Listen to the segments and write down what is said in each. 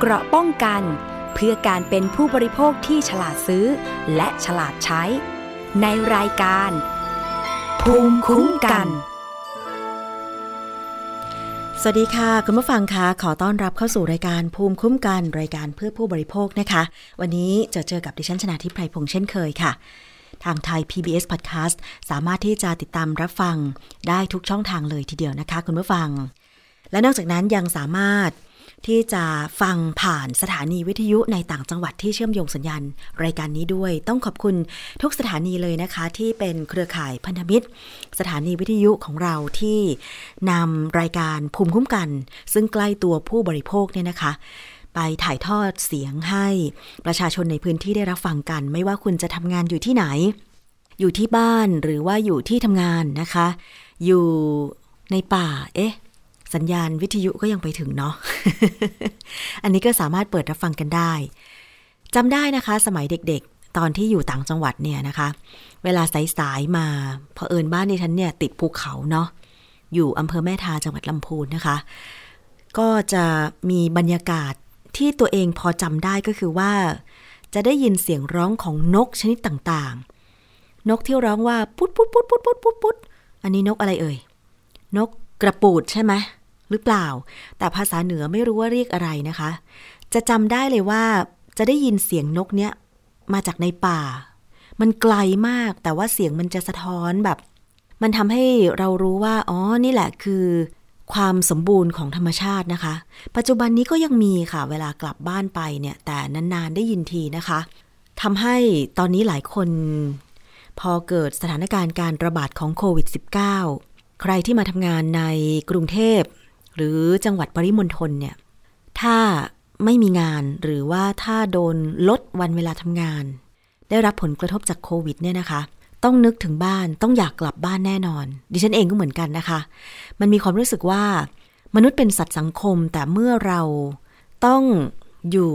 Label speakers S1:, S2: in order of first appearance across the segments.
S1: เกราะป้องกัน เพื่อการเป็นผู้บริโภคที่ฉลาดซื้อ และฉลาดใช้ ในรายการ ภูมิคุ้มกัน
S2: สวัสดีค่ะ คุณผู้ฟังคะขอต้อนรับเข้าสู่รายการภูมิคุ้มกัน รายการเพื่อผู้บริโภคนะคะ วันนี้จะเจอกับดิฉันชนะทิพไพรพงษ์เช่นเคยค่ะทางไทย PBS Podcast สามารถที่จะติดตามรับฟังได้ทุกช่องทางเลยทีเดียวนะคะ คุณผู้ฟัง และนอกจากนั้นยังสามารถ ที่จะฟังผ่านสถานีวิทยุในต่างจังหวัดที่เชื่อมโยงสัญญาณรายการนี้ด้วย ต้องขอบคุณทุกสถานีเลยนะคะ ที่เป็นเครือข่ายพันธมิตร สถานีวิทยุของเราที่นำรายการภูมิคุ้มกัน ซึ่งใกล้ตัวผู้บริโภคเนี่ยนะคะไปถ่ายทอดเสียงให้ประชาชนในพื้นที่ได้รับฟังกัน ไม่ว่าคุณจะทำงานอยู่ที่ไหน อยู่ที่บ้านหรือว่าอยู่ที่ทำงานนะคะ อยู่ในป่า เอ๊ะ สัญญาณวิทยุก็ยังไปถึงเนาะ อันนี้ก็สามารถเปิดรับฟังกันได้จำได้นะคะ สมัยเด็กๆ ตอนที่อยู่ต่างจังหวัดเนี่ยนะคะ เวลาสายๆมาเผอิญบ้านในฉันเนี่ยติดภูเขาเนาะ อยู่อำเภอแม่ทาจังหวัดลำพูนนะคะ ก็จะมีบรรยากาศที่ตัวเองพอจำได้ก็คือว่า จะได้ยินเสียงร้องของนกชนิดต่างๆ นกที่ร้องว่าปุ๊ดปุ๊ดปุ๊ดปุ๊ดปุ๊ดปุ๊ดปุ๊ดอันนี้นกอะไรเอ่ย นก กระปูดใช่ไหมหรือเปล่า แต่ภาษาเหนือไม่รู้ว่าเรียกอะไรนะคะ จะจำได้เลยว่าจะได้ยินเสียงนกเนี้ยมาจากในป่า มันไกลมากแต่ว่าเสียงมันจะสะท้อนแบบ มันทำให้เรารู้ว่าอ๋อนี่แหละคือ ความสมบูรณ์ของธรรมชาตินะคะ ปัจจุบันนี้ก็ยังมีค่ะ เวลากลับบ้านไปเนี่ย แต่นานๆได้ยินทีนะคะทำให้ตอนนี้หลายคน พอเกิดสถานการณ์การระบาดของโควิด -19 ใครที่มาทำงานในกรุงเทพ หรือจังหวัดปริมณฑลเนี่ย ถ้าไม่มีงานหรือว่าถ้าโดนลดวันเวลาทำงาน ได้รับผลกระทบจากโควิดเนี่ยนะคะ ต้องนึกถึงบ้านต้องอยากกลับบ้านแน่นอน ดิฉันเองก็เหมือนกันนะคะ มันมีความรู้สึกว่ามนุษย์เป็นสัตว์สังคมแต่เมื่อเราต้องอยู่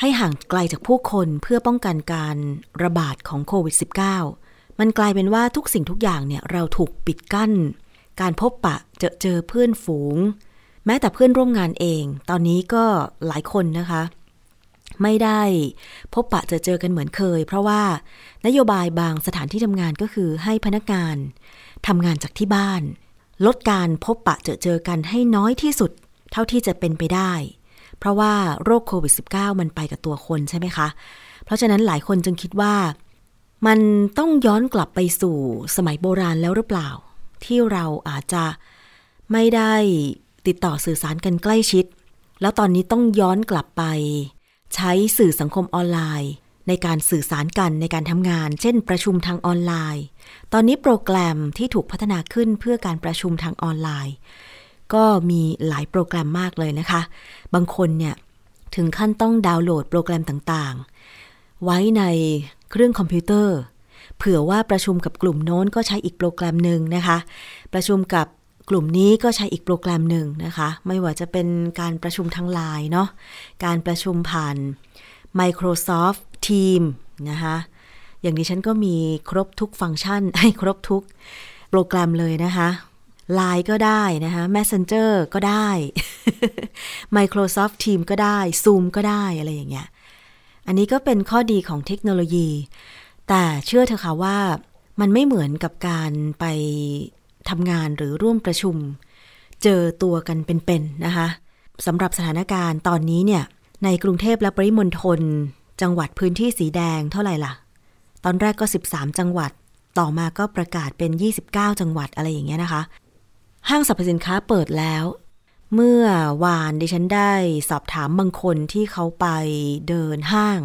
S2: ให้ห่างไกลจากผู้คนเพื่อป้องกันการระบาดของโควิด -19 มันกลายเป็นว่าทุกสิ่งทุกอย่างเนี่ยเราถูกปิดกั้น การพบปะเจอเจอเพื่อนฝูง แม้แต่เพื่อนร่วมงานเอง ตอนนี้ก็หลายคนนะคะ ไม่ได้พบปะเจอเจอกันเหมือนเคย เพราะว่านโยบายบางสถานที่ทำงานก็คือให้พนักงานทำงานจากที่บ้าน ลดการพบปะเจอเจอกันให้น้อยที่สุด เท่าที่จะเป็นไปได้ เพราะว่าโรคโควิด -19 มันไปกับตัวคนใช่ไหมคะ เพราะฉะนั้นหลายคนจึงคิดว่า มันต้องย้อนกลับไปสู่สมัยโบราณแล้วหรือเปล่า ที่เราอาจจะไม่ได้ติดต่อสื่อสารกันใกล้ชิด แล้วตอนนี้ต้องย้อนกลับไป ใช้สื่อสังคมออนไลน์ ในการสื่อสารกันในการทำงาน เช่น ประชุมทางออนไลน์ ตอนนี้โปรแกรมที่ถูกพัฒนาขึ้นเพื่อการประชุมทางออนไลน์ ก็มีหลายโปรแกรมมากเลยนะคะ บางคนเนี่ยถึงขั้นต้องดาวน์โหลดโปรแกรมต่างๆ ไว้ใน เครื่องคอมพิวเตอร์ เผื่อว่าประชุมกับกลุ่มโน้นก็ใช้อีกโปรแกรมหนึ่งนะคะ ประชุมกับกลุ่มนี้ก็ใช้อีกโปรแกรมหนึ่งนะคะ ไม่ว่าจะเป็นการประชุมทางไลน์เนาะการประชุมผ่าน Microsoft Teams นะคะอย่างดิฉันก็มีครบทุกฟังก์ชัน ให้ครบทุกโปรแกรมเลยนะคะ Line ก็ได้นะคะ Messenger ก็ได้ Microsoft Teams ก็ได้ Zoom ก็ได้อะไรอย่างเงี้ย อันนี้ก็เป็นข้อดีของเทคโนโลยี แต่เชื่อเถอะค่ะว่ามันไม่เหมือนกับการไปทำงานหรือร่วมประชุม เจอตัวกันเป็นๆนะคะสำหรับสถานการณ์ตอนนี้เนี่ย ในกรุงเทพและปริมณฑลจังหวัดพื้นที่สีแดงเท่าไหร่ล่ะ ตอนแรกก็ 13 จังหวัด ต่อมาก็ประกาศเป็น 29 จังหวัดอะไรอย่างเงี้ยนะคะ ห้างสรรพสินค้าเปิดแล้ว เมื่อวานดิฉันได้สอบถามบางคนที่เขาไปเดินห้าง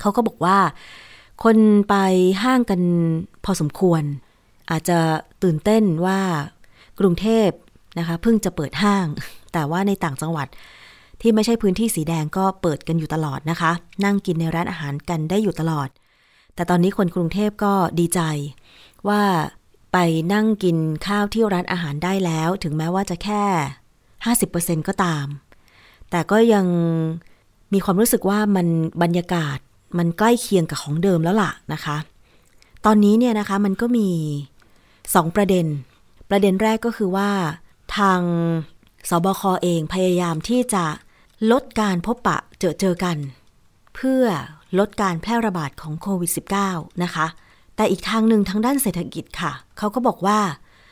S2: เขาก็บอกว่า คนไปห้างกันพอสมควร อาจจะตื่นเต้นว่ากรุงเทพนะคะเพิ่งจะเปิดห้าง แต่ว่าในต่างจังหวัดที่ไม่ใช่พื้นที่สีแดงก็เปิดกันอยู่ตลอดนะคะ นั่งกินในร้านอาหารกันได้อยู่ตลอด แต่ตอนนี้คนกรุงเทพก็ดีใจว่าไปนั่งกินข้าวที่ร้านอาหารได้แล้ว ถึงแม้ว่าจะแค่ 50%ก็ตาม แต่ก็ยังมีความรู้สึกว่ามันบรรยากาศมันใกล้เคียงกับของเดิมแล้วล่ะนะคะ ตอนนี้เนี่ยนะคะมันก็มีสองประเด็น ประเด็นแรกก็คือว่าทางสบคเองพยายามที่จะลดการพบปะเจอเจอกัน เพื่อลดการแพร่ระบาดของโควิด -19 นะคะ แต่อีกทางหนึ่งทางด้านเศรษฐกิจค่ะ เขาก็บอกว่า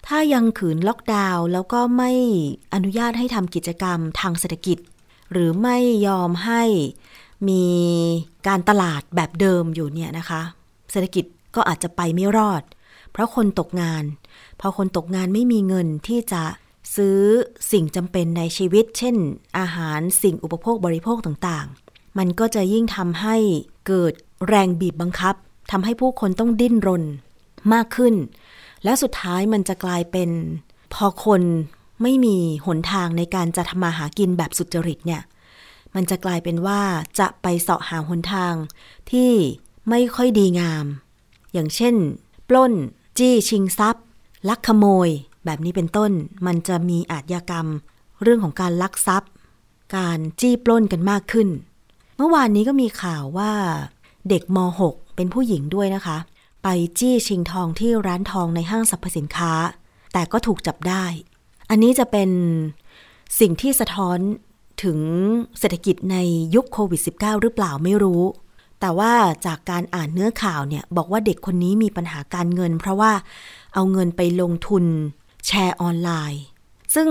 S2: ถ้ายังขืนล็อกดาวน์แล้วก็ไม่อนุญาตให้ทำกิจกรรมทางเศรษฐกิจ หรือไม่ยอมให้มีการตลาดแบบเดิมอยู่เนี่ยนะคะ เศรษฐกิจก็อาจจะไปไม่รอด เพราะคนตกงาน พอคนตกงานไม่มีเงินที่จะซื้อสิ่งจำเป็นในชีวิต เช่น อาหารสิ่งอุปโภคบริโภคต่างๆ มันก็จะยิ่งทำให้เกิดแรงบีบบังคับทำให้ผู้คนต้องดิ้นรนมากขึ้น และสุดท้ายมันจะกลายเป็น พอคนไม่มีหนทางในการจะทำมาหากินแบบสุจริตเนี่ย มันจะกลายเป็นว่าจะไปเสาะหาหนทางที่ไม่ค่อยดีงาม อย่างเช่น ปล้น จี้ชิงทรัพย์ ลักขโมย แบบนี้เป็นต้น มันจะมีอาชญากรรม เรื่องของการลักทรัพย์ การจี้ปล้นกันมากขึ้น เมื่อวานนี้ก็มีข่าวว่า เด็กม .6 เป็นผู้หญิงด้วยนะคะ ไปจี้ชิงทองที่ร้านทองในห้างสรรพสินค้า แต่ก็ถูกจับได้ อันนี้จะเป็นสิ่งที่สะท้อนถึงเศรษฐกิจในยุคโควิด -19 หรือเปล่าไม่รู้ แต่ว่าจากการอ่านเนื้อข่าวเนี่ย บอกว่าเด็กคนนี้มีปัญหาการเงิน เพราะว่าเอาเงินไปลงทุนแชร์ออนไลน์ ซึ่ง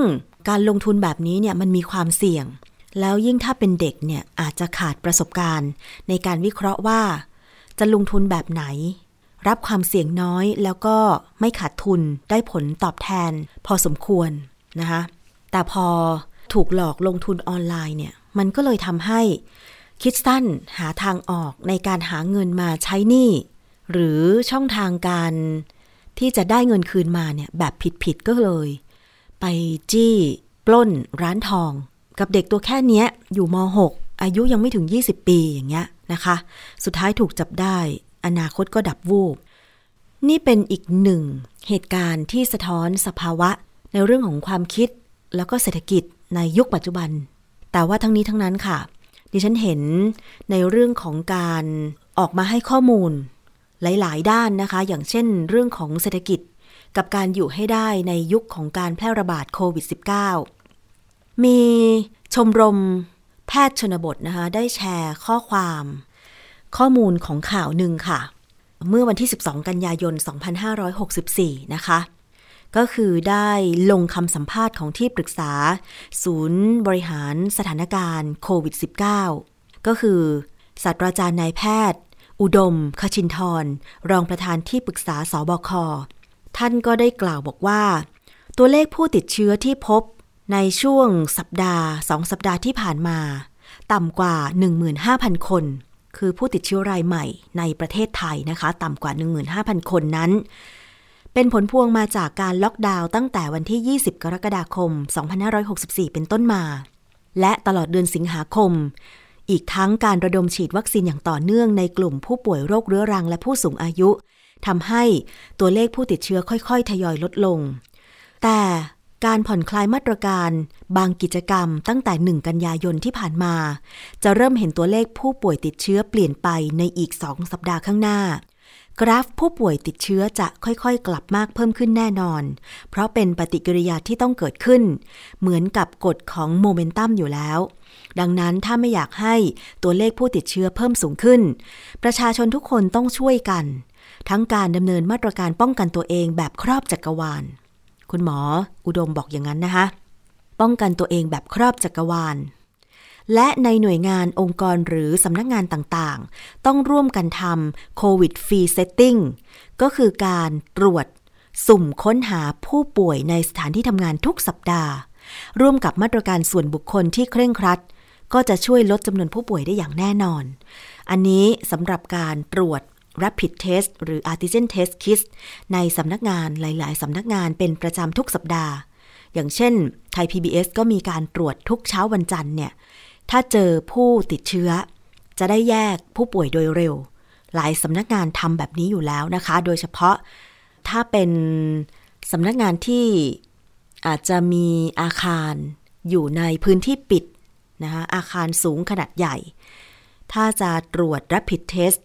S2: การลงทุนแบบนี้เนี่ยมันมีความเสี่ยง แล้วยิ่งถ้าเป็นเด็กเนี่ยอาจจะขาดประสบการณ์ ในการวิเคราะห์ว่า จะลงทุนแบบไหน รับความเสี่ยงน้อยแล้วก็ไม่ขาดทุนได้ผลตอบแทนพอสมควรนะคะแต่พอถูกหลอกลงทุนออนไลน์เนี่ย มันก็เลยทำให้คิดสั้นหาทางออกในการหาเงินมาใช้หนี้ หรือช่องทางการที่จะได้เงินคืนมาเนี่ย แบบผิดๆก็เลย ไปจี้ปล้นร้านทอง กับเด็กตัวแค่นี้อยู่ม .6 อายุยังไม่ถึง 20 ปีอย่างเงี้ยนะคะ สุดท้ายถูกจับได้ อนาคตก็ดับวูบ นี่เป็นอีกหนึ่งเหตุการณ์ที่สะท้อนสภาวะในเรื่องของความคิดแล้วก็เศรษฐกิจในยุคปัจจุบัน แต่ว่าทั้งนี้ทั้งนั้นค่ะ ดิฉันเห็นในเรื่องของการออกมาให้ข้อมูล หลาย ๆ ด้านนะคะ อย่างเช่น เรื่องของเศรษฐกิจกับการอยู่ให้ได้ในยุคของการแพร่ระบาดโควิด -19 มีชมรมแพทย์ชนบทนะคะ ได้แชร์ข้อความ ข้อมูลของข่าวหนึ่งค่ะ เมื่อวันที่ 12 กันยายน 2564 นะคะ ก็คือได้ลงคำสัมภาษณ์ของที่ปรึกษา ศูนย์บริหารสถานการณ์โควิด -19 ก็คือศาสตราจารย์นายแพทย์ อุดม คชินทร รองประธานที่ปรึกษาสบค ท่านก็ได้กล่าวบอกว่า ตัวเลขผู้ติดเชื้อที่พบในช่วงสัปดาห์สองสัปดาห์ที่ผ่านมา ต่ำกว่า 15,000 คน คือผู้ติดเชื้อรายใหม่ในประเทศไทยนะคะ ต่ำกว่า 15,000 คนนั้น เป็นผลพวงมาจากการล็อกดาวน์ตั้งแต่วันที่ 20 กรกฎาคม 2564 เป็นต้นมา และตลอดเดือนสิงหาคม อีกทั้งการระดมฉีดวัคซีนอย่างต่อเนื่องในกลุ่มผู้ป่วยโรคเรื้อรังและผู้สูงอายุทำให้ตัวเลขผู้ติดเชื้อค่อย ๆ ทยอยลดลง แต่ การผ่อนคลายมาตรการ บางกิจกรรมตั้งแต่ 1 กันยายนที่ผ่านมา จะเริ่มเห็นตัวเลขผู้ป่วยติดเชื้อเปลี่ยนไปในอีก 2 สัปดาห์ข้างหน้า กราฟผู้ป่วยติดเชื้อจะค่อยๆ กลับมากเพิ่มขึ้นแน่นอน เพราะเป็นปฏิกิริยาที่ต้องเกิดขึ้น เหมือนกับกฎของโมเมนตัมอยู่แล้วดังนั้นถ้าไม่อยากให้ตัวเลขผู้ติดเชื้อเพิ่มสูงขึ้น ประชาชนทุกคนต้องช่วยกัน ทั้งการดำเนินมาตรการป้องกันตัวเองแบบครอบจักรวาล คุณหมออุดมบอกอย่างนั้นนะคะ ป้องกันตัวเองแบบครอบจักรวาล และในหน่วยงานองค์กรหรือสำนักงานต่างๆ ต้องร่วมกันทำ COVID free setting ก็คือการตรวจสุ่มค้นหาผู้ป่วยในสถานที่ทำงานทุกสัปดาห์ ร่วมกับมาตรการส่วนบุคคลที่เคร่งครัด ก็จะช่วยลดจำนวนผู้ป่วยได้อย่างแน่นอน อันนี้สำหรับการตรวจ Rapid Test หรือ Antigen Test Kit ในสำนักงานหลาย ๆ สำนักงานเป็นประจำทุกสัปดาห์ อย่างเช่นไทย PBS ก็มีการตรวจทุกเช้าวันจันทร์เนี่ย ถ้าเจอผู้ติดเชื้อ จะได้แยกผู้ป่วยโดยเร็ว หลายสำนักงานทำแบบนี้อยู่แล้วนะคะ โดยเฉพาะถ้าเป็นสำนักงานที่อาจจะมีอาคารอยู่ในพื้นที่ปิดนะคะอาคารสูงขนาดใหญ่ ถ้าจะตรวจ rapid test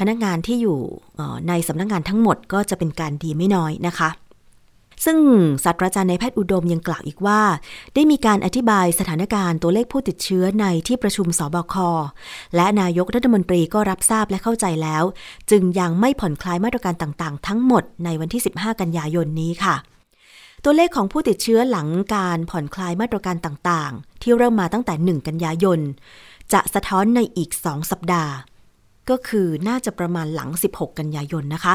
S2: พนักงานที่อยู่ในสำนักงงานทั้งหมดก็จะเป็นการดีไม่น้อยนะคะ ซึ่งศาสตราจารย์ในแพทย์อุดมยังกล่าวอีกว่า ได้มีการอธิบายสถานการณ์ตัวเลขผู้ติดเชื้อในที่ประชุมสบค และนายกรัฐมนตรีก็รับทราบและเข้าใจแล้ว จึงยังไม่ผ่อนคลายมาตรการต่างๆ ทั้งหมดในวันที่ 15 กันยายนนี้ค่ะตัวเลขของผู้ติดเชื้อหลังการผ่อนคลายมาตรการต่างๆ ที่เริ่มมาตั้งแต่ 1 กันยายน จะสะท้อนในอีก 2 สัปดาห์ ก็คือน่าจะประมาณหลัง 16 กันยายนนะคะ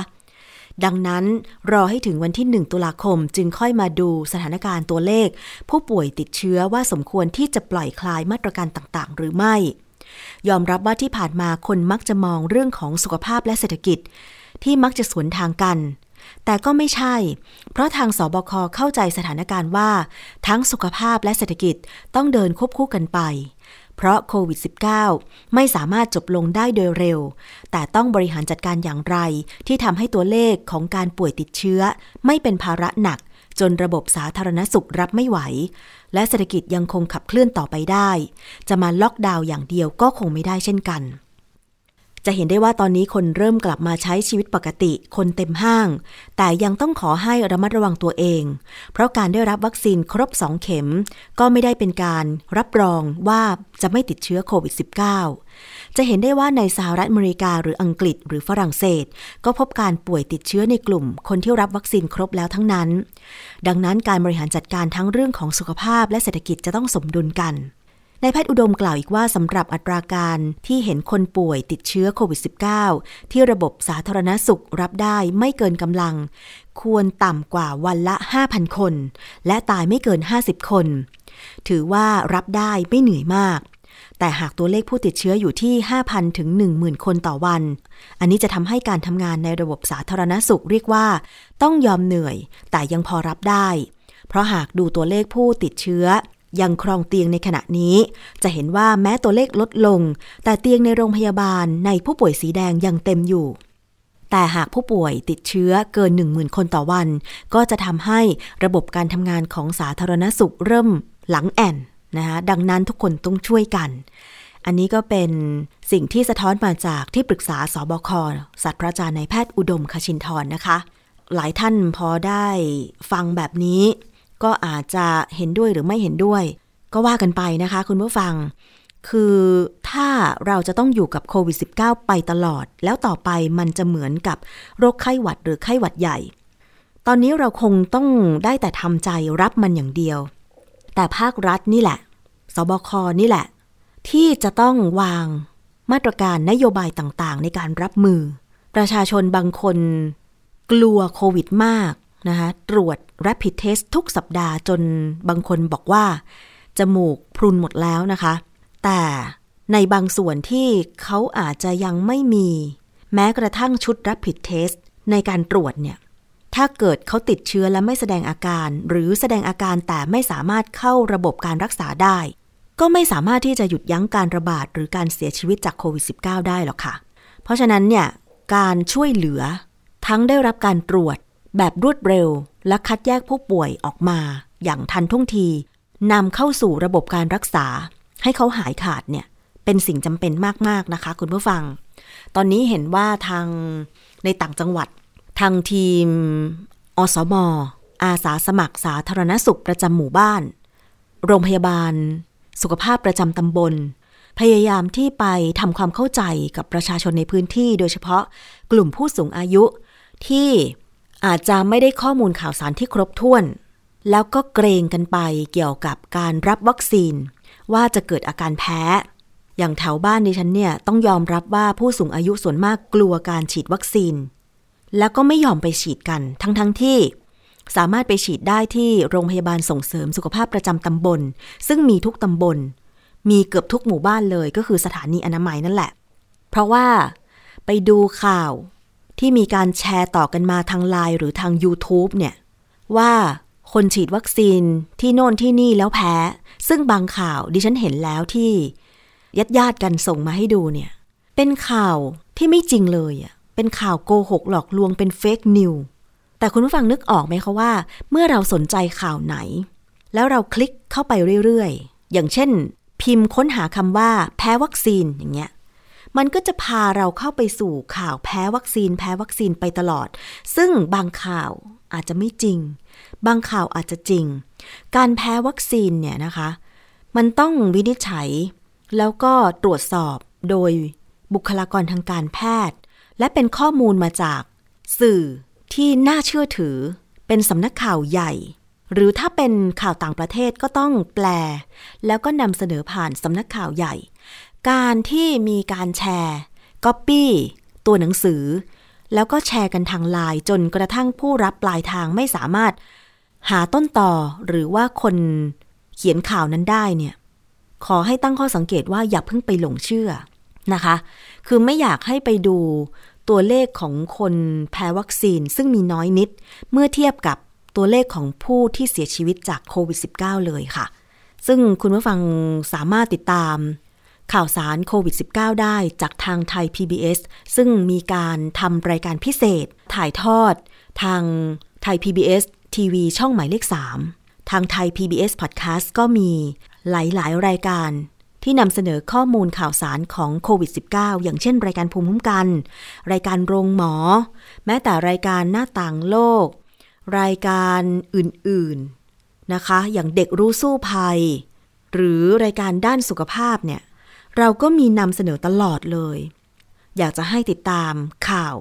S2: ดังนั้นรอให้ถึงวันที่ 1 ตุลาคมจึงค่อยมาดูสถานการณ์ตัวเลข ผู้ป่วยติดเชื้อว่าสมควรที่จะปล่อยคลายมาตรการต่างๆ หรือไม่ ยอมรับว่าที่ผ่านมาคนมักจะมองเรื่องของสุขภาพและเศรษฐกิจ ที่มักจะสวนทางกันแต่ก็ไม่ใช่ เพราะทางสบคเข้าใจสถานการณ์ว่า ทั้งสุขภาพและเศรษฐกิจต้องเดินควบคู่กันไป เพราะโควิด -19 ไม่สามารถจบลงได้โดยเร็ว แต่ต้องบริหารจัดการอย่างไรที่ทำให้ตัวเลขของการป่วยติดเชื้อ ไม่เป็นภาระหนัก จนระบบสาธารณสุขรับไม่ไหว และเศรษฐกิจยังคงขับเคลื่อนต่อไปได้ จะมาล็อกดาวน์อย่างเดียวก็คงไม่ได้เช่นกัน จะเห็นได้ว่าตอนนี้คนเริ่มกลับมาใช้ชีวิตปกติ คนเต็มห้าง แต่ยังต้องขอให้ระมัดระวังตัวเอง เพราะการได้รับวัคซีนครบ 2 เข็ม ก็ไม่ได้เป็นการรับรองว่าจะไม่ติดเชื้อโควิด -19 จะเห็นได้ว่าในสหรัฐอเมริกาหรืออังกฤษหรือฝรั่งเศส ก็พบการป่วยติดเชื้อในกลุ่ม คนที่รับวัคซีนครบแล้วทั้งนั้น ดังนั้นการบริหารจัดการทั้งเรื่องของสุขภาพและเศรษฐกิจจะต้องสมดุลกัน นายแพทย์อุดมกล่าวอีกว่าสำหรับอัตราการที่เห็นคนป่วยติดเชื้อโควิด -19 ที่ระบบสาธารณสุขรับได้ไม่เกินกำลัง ควรต่ำกว่าวันละ 5,000 คน และตายไม่เกิน 50 คน ถือว่ารับได้ไม่เหนื่อยมาก แต่หากตัวเลขผู้ติดเชื้ออยู่ที่ 5,000 ถึง 10,000 คนต่อวัน อันนี้จะทำให้การทำงานในระบบสาธารณสุขเรียกว่า ต้องยอมเหนื่อย แต่ยังพอรับได้ เพราะหากดูตัวเลขผู้ติดเชื้อ ยังครองเตียงในขณะนี้ จะเห็นว่าแม้ตัวเลขลดลง แต่เตียงในโรงพยาบาลในผู้ป่วยสีแดงยังเต็มอยู่ แต่หากผู้ป่วยติดเชื้อเกิน 10,000 คนต่อวัน ก็จะทำให้ระบบการทำงานของสาธารณสุขเริ่มหลังแอนนะคะดังนั้นทุกคนต้องช่วยกัน อันนี้ก็เป็นสิ่งที่สะท้อนมาจากที่ปรึกษาสบคศาสตราจารย์นายแพทย์อุดมคชินทร์นะคะ หลายท่านพอได้ฟังแบบนี้ ก็อาจจะเห็นด้วยหรือไม่เห็นด้วย ก็ว่ากันไปนะคะคุณผู้ฟัง คือถ้าเราจะต้องอยู่กับโควิด -19 ไปตลอด แล้วต่อไปมันจะเหมือนกับโรคไข้หวัดหรือไข้หวัดใหญ่ ตอนนี้เราคงต้องได้แต่ทำใจรับมันอย่างเดียว แต่ภาครัฐนี่แหละ สบคนี่แหละ ที่จะต้องวางมาตรการนโยบายต่างๆ ในการรับมือ ประชาชนบางคนกลัวโควิดมากนะคะตรวจ rapid test ทุกสัปดาห์จนบางคนบอกว่า จมูกพรุนหมดแล้วนะคะ แต่ในบางส่วนที่เขาอาจจะยังไม่มี แม้กระทั่งชุด rapid test ในการตรวจเนี่ย ถ้าเกิดเขาติดเชื้อและไม่แสดงอาการ หรือแสดงอาการแต่ไม่สามารถเข้าระบบการรักษาได้ ก็ไม่สามารถที่จะหยุดยั้งการระบาดหรือการเสียชีวิตจากโควิด -19 ได้หรอกค่ะ เพราะฉะนั้นเนี่ยการช่วยเหลือ ทั้งได้รับการตรวจแบบรวดเร็ว และคัดแยกผู้ป่วยออกมา อย่างทันท่วงทีนำเข้าสู่ระบบการรักษา ให้เขาหายขาดเนี่ยเป็นสิ่งจำเป็นมาก ๆ นะคะ คุณผู้ฟัง ตอนนี้เห็นว่าทางในต่างจังหวัด ทางทีม อสมอาสาสมัครสาธารณสุขประจำหมู่บ้าน โรงพยาบาล สุขภาพประจำตำบล พยายามที่ไปทำความเข้าใจกับประชาชนในพื้นที่ โดยเฉพาะกลุ่มผู้สูงอายุที่ อาจจะไม่ได้ข้อมูลข่าวสารที่ครบถ้วน แล้วก็เกรงกันไปเกี่ยวกับการรับวัคซีน ว่าจะเกิดอาการแพ้ อย่างแถวบ้านดิฉันเนี่ยต้องยอมรับว่าผู้สูงอายุส่วนมากกลัวการฉีดวัคซีน แล้วก็ไม่ยอมไปฉีดกัน ทั้งๆทที่ สามารถไปฉีดได้ที่โรงพยาบาลส่งเสริมสุขภาพประจำตำบล ซึ่งมีทุกตำบล มีเกือบทุกหมู่บ้านเลยก็คือสถานีอนามัยนั่นแหละ เพราะว่าไปดูข่าว ที่มีการแชร์ต่อกันมาทางไลน์หรือทาง YouTube เนี่ย ว่าคนฉีดวัคซีนที่โน่นที่นี่แล้วแพ้ ซึ่งบางข่าวดิฉันเห็นแล้วที่ญาติญาติกันส่งมาให้ดูเนี่ย เป็นข่าวที่ไม่จริงเลยอะเป็นข่าวโกหกหลอกลวงเป็นเฟกนิวแต่คุณผู้ฟังนึกออกไหมคะว่า เมื่อเราสนใจข่าวไหน แล้วเราคลิกเข้าไปเรื่อยๆ อย่างเช่น พิมพ์ค้นหาคำว่าแพ้วัคซีนอย่างเงี้ย มันก็จะพาเราเข้าไปสู่ข่าวแพ้วัคซีนแพ้วัคซีนไปตลอด ซึ่งบางข่าวอาจจะไม่จริง บางข่าวอาจจะจริง การแพ้วัคซีนเนี่ยนะคะ มันต้องวินิจฉัย แล้วก็ตรวจสอบโดยบุคลากรทางการแพทย์ และเป็นข้อมูลมาจากสื่อที่น่าเชื่อถือ เป็นสำนักข่าวใหญ่ หรือถ้าเป็นข่าวต่างประเทศก็ต้องแปล แล้วก็นำเสนอผ่านสำนักข่าวใหญ่ การที่มีการแชร์ก๊อปปี้ตัวหนังสือ แล้วก็แชร์กันทางไลน์จนกระทั่งผู้รับปลายทางไม่สามารถ หาต้นต่อหรือว่าคนเขียนข่าวนั้นได้เนี่ย ขอให้ตั้งข้อสังเกตว่าอย่าเพิ่งไปหลงเชื่อนะคะ คือไม่อยากให้ไปดูตัวเลขของคนแพ้วัคซีนซึ่งมีน้อยนิด เมื่อเทียบกับตัวเลขของผู้ที่เสียชีวิตจากโควิด -19 เลยค่ะ ซึ่งคุณผู้ฟังสามารถติดตาม ข่าวสารโควิด -19 ได้จากทางไทย PBS ซึ่งมีการทำรายการพิเศษ ถ่ายทอดทางไทย PBS ทีวีช่องหมายเลข 3 ทางไทย PBS Podcast ก็มีหลาย ๆ รายการที่นำเสนอข้อมูลข่าวสารของโควิด -19 อย่างเช่น รายการภูมิคุ้มกัน รายการโรงหมอ แม้แต่รายการหน้าต่างโลก รายการอื่น ๆ นะคะ อย่างเด็กรู้สู้ภัย หรือรายการด้านสุขภาพเนี่ย เราก็มีนำเสนอตลอดเลย อยากจะให้ติดตามข่าว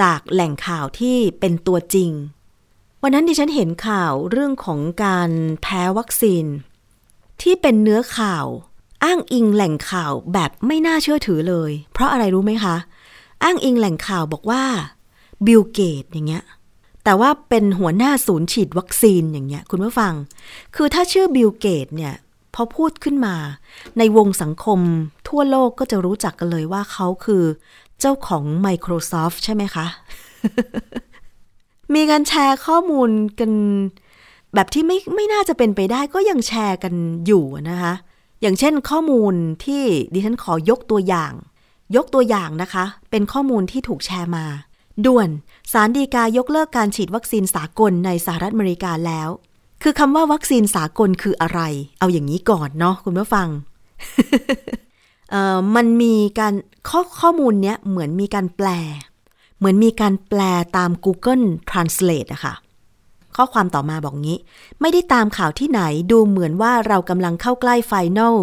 S2: จากแหล่งข่าวที่เป็นตัวจริง วันนั้นดิฉันเห็นข่าวเรื่องของการแพ้วัคซีน ที่เป็นเนื้อข่าว อ้างอิงแหล่งข่าวแบบไม่น่าเชื่อถือเลย เพราะอะไรรู้ไหมคะ อ้างอิงแหล่งข่าวบอกว่าบิลเกตอย่างเงี้ยแต่ว่าเป็นหัวหน้าศูนย์ฉีดวัคซีนอย่างเงี้ยคุณผู้ฟัง คือถ้าชื่อบิลเกตเนี่ย พอพูดขึ้นมา ในวงสังคมทั่วโลกก็จะรู้จักกันเลยว่าเขาคือเจ้าของ Microsoft ใช่ไหมคะ มีการแชร์ข้อมูลกัน แบบที่ไม่ไม่น่าจะเป็นไปได้ก็ยังแชร์กันอยู่นะคะ อย่างเช่นข้อมูลที่ดิฉันขอยกตัวอย่าง ยกตัวอย่างนะคะ เป็นข้อมูลที่ถูกแชร์มา ด่วนสารดีกายกเลิกการฉีดวัคซีนสากลในสหรัฐอเมริกาแล้ว คือคำว่าวัคซีนสากลคืออะไร เอาอย่างนี้ก่อนเนาะคุณผู้ฟังมันมีการข้อข้อมูลเนี้ยเหมือนมีการแปล เหมือนมีการแปลตาม Google Translate อะค่ะ ข้อความต่อมาบอกงี้ ไม่ได้ตามข่าวที่ไหนดูเหมือนว่าเรากำลังเข้าใกล้ไฟนอล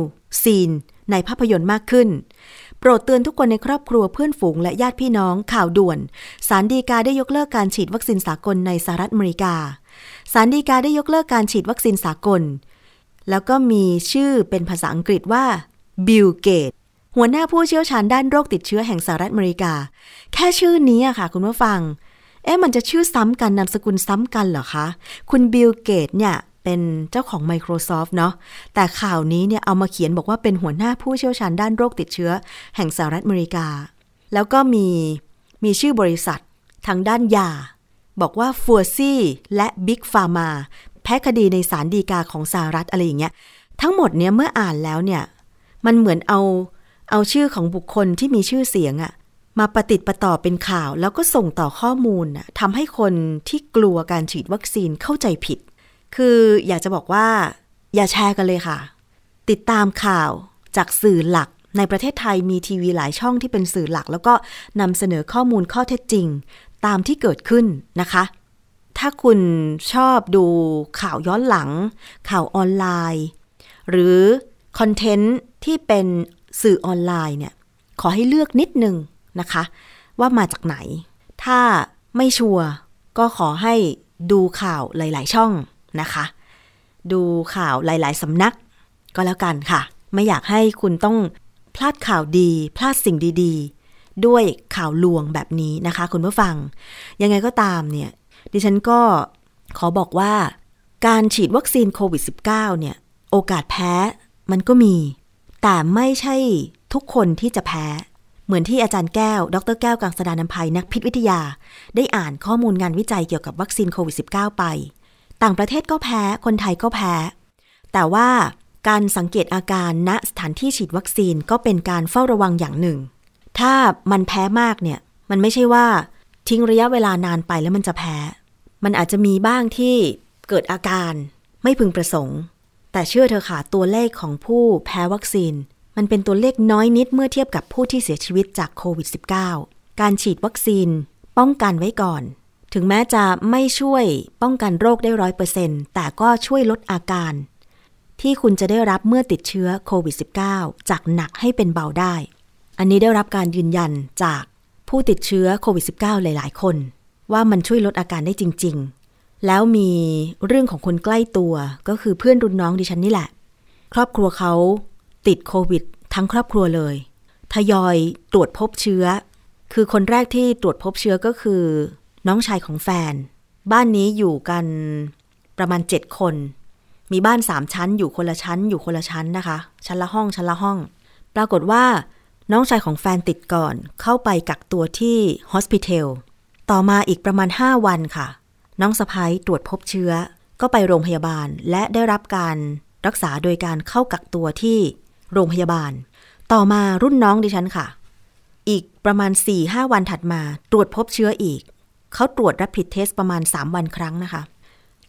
S2: ซีนในภาพยนตร์มากขึ้น โปรดเตือนทุกคนในครอบครัวเพื่อนฝูงและญาติพี่น้องข่าวด่วน ศาลฎีกาได้ยกเลิกการฉีดวัคซีนสากลในสหรัฐอเมริกา ศาลฎีกาได้ยกเลิกการฉีดวัคซีนสากล แล้วก็มีชื่อเป็นภาษาอังกฤษว่าบิลเกตหัวหน้าผู้เชี่ยวชาญด้านโรคติดเชื้อแห่งสหรัฐอเมริกา แค่ชื่อนี้อะค่ะ คุณผู้ฟัง เอ๊ะมันจะชื่อซ้ำกันนามสกุลซ้ำกันเหรอคะ คุณบิลเกตเนี่ยเป็นเจ้าของ Microsoft เนาะ แต่ข่าวนี้เนี่ยเอามาเขียนบอกว่าเป็นหัวหน้าผู้เชี่ยวชาญด้านโรคติดเชื้อ แห่งสหรัฐอเมริกา แล้วก็มีมีชื่อบริษัททางด้านยา บอกว่าฟัวซี่และบิ๊กฟาร์มาแพ้คดีในศาลฎีกาของสหรัฐอะไรอย่างเงี้ย ทั้งหมดเนี่ยเมื่ออ่านแล้วเนี่ย มันเหมือนเอาเอาชื่อของบุคคลที่มีชื่อเสียงอะมาประติดประต่อเป็นข่าว แล้วก็ส่งต่อข้อมูลทำให้คนที่กลัวการฉีดวัคซีนเข้าใจผิด คืออยากจะบอกว่า อย่าแชร์กันเลยค่ะ ติดตามข่าวจากสื่อหลักในประเทศไทยมีทีวีหลายช่องที่เป็นสื่อหลัก แล้วก็นำเสนอข้อมูลข้อเท็จจริง ตามที่เกิดขึ้นนะคะ ถ้าคุณชอบดูข่าวย้อนหลัง ข่าวออนไลน์ หรือคอนเทนต์ที่เป็นสื่อออนไลน์เนี่ย ขอให้เลือกนิดนึงนะคะ ว่ามาจากไหน ถ้าไม่ชัวร์ก็ขอให้ดูข่าวหลาย ๆ ช่องนะคะ ดูข่าวหลาย ๆ สำนัก ก็แล้วกันค่ะ ไม่อยากให้คุณต้องพลาดข่าวดี พลาดสิ่งดี ๆ ด้วยข่าวลวงแบบนี้นะคะ คุณผู้ฟัง ยังไงก็ตามเนี่ย ดิฉันก็ขอบอกว่า การฉีดวัคซีนโควิด -19 เนี่ย โอกาสแพ้มันก็มี แต่ไม่ใช่ทุกคนที่จะแพ้ เหมือนที่อาจารย์แก้ว ดรแก้วกังสดานนภัยนักพิษวิทยา ได้อ่านข้อมูลงานวิจัยเกี่ยวกับวัคซีนโควิด -19 ไป ต่างประเทศก็แพ้ คนไทยก็แพ้ แต่ว่าการสังเกตอาการณสถานที่ฉีดวัคซีนก็เป็นการเฝ้าระวังอย่างหนึ่ง ถ้ามันแพ้มากเนี่ย มันไม่ใช่ว่าทิ้งระยะเวลานานไปแล้วมันจะแพ้ มันอาจจะมีบ้างที่เกิดอาการไม่พึงประสงค์ แต่เชื่อเธอค่ะตัวเลขของผู้แพ้วัคซีน มันเป็นตัวเลขน้อยนิดเมื่อเทียบกับผู้ที่เสียชีวิตจากโควิด -19 การฉีดวัคซีนป้องกันไว้ก่อน ถึงแม้จะไม่ช่วยป้องกันโรคได้ร้อยเปอร์เซ็นต์แต่ก็ช่วยลดอาการ ที่คุณจะได้รับเมื่อติดเชื้อโควิด -19 จากหนักให้เป็นเบาได้ อันนี้ได้รับการยืนยันจากผู้ติดเชื้อโควิด -19 หลาย ๆ คน ว่ามันช่วยลดอาการได้จริง ๆ แล้วมีเรื่องของคนใกล้ตัวก็คือเพื่อนรุ่นน้องดิฉันนี่แหละ ครอบครัวเขาติดโควิด ทั้งครอบครัวเลย ทยอยตรวจพบเชื้อ คือคนแรกที่ตรวจพบเชื้อก็คือ น้องชายของแฟน บ้านนี้อยู่กันประมาณเจ็ดคน มีบ้านสามชั้น อยู่คนละชั้น อยู่คนละชั้นนะคะ ชั้นละห้องชั้นละห้อง ปรากฏว่า น้องชายของแฟนติดก่อน เข้าไปกักตัวที่ฮอสพิเทล ต่อมาอีกประมาณ 5 วันค่ะ น้องสะพ้ยตรวจพบเชื้อ ก็ไปโรงพยาบาลและได้รับการรักษาโดยการเข้ากักตัวที่โรงพยาบาล ต่อมารุ่นน้องดิฉันค่ะ อีกประมาณ 4-5 วันถัดมาตรวจพบเชื้ออีก เขาตรวจรับผิดเทสประมาณ 3 วันครั้งนะคะ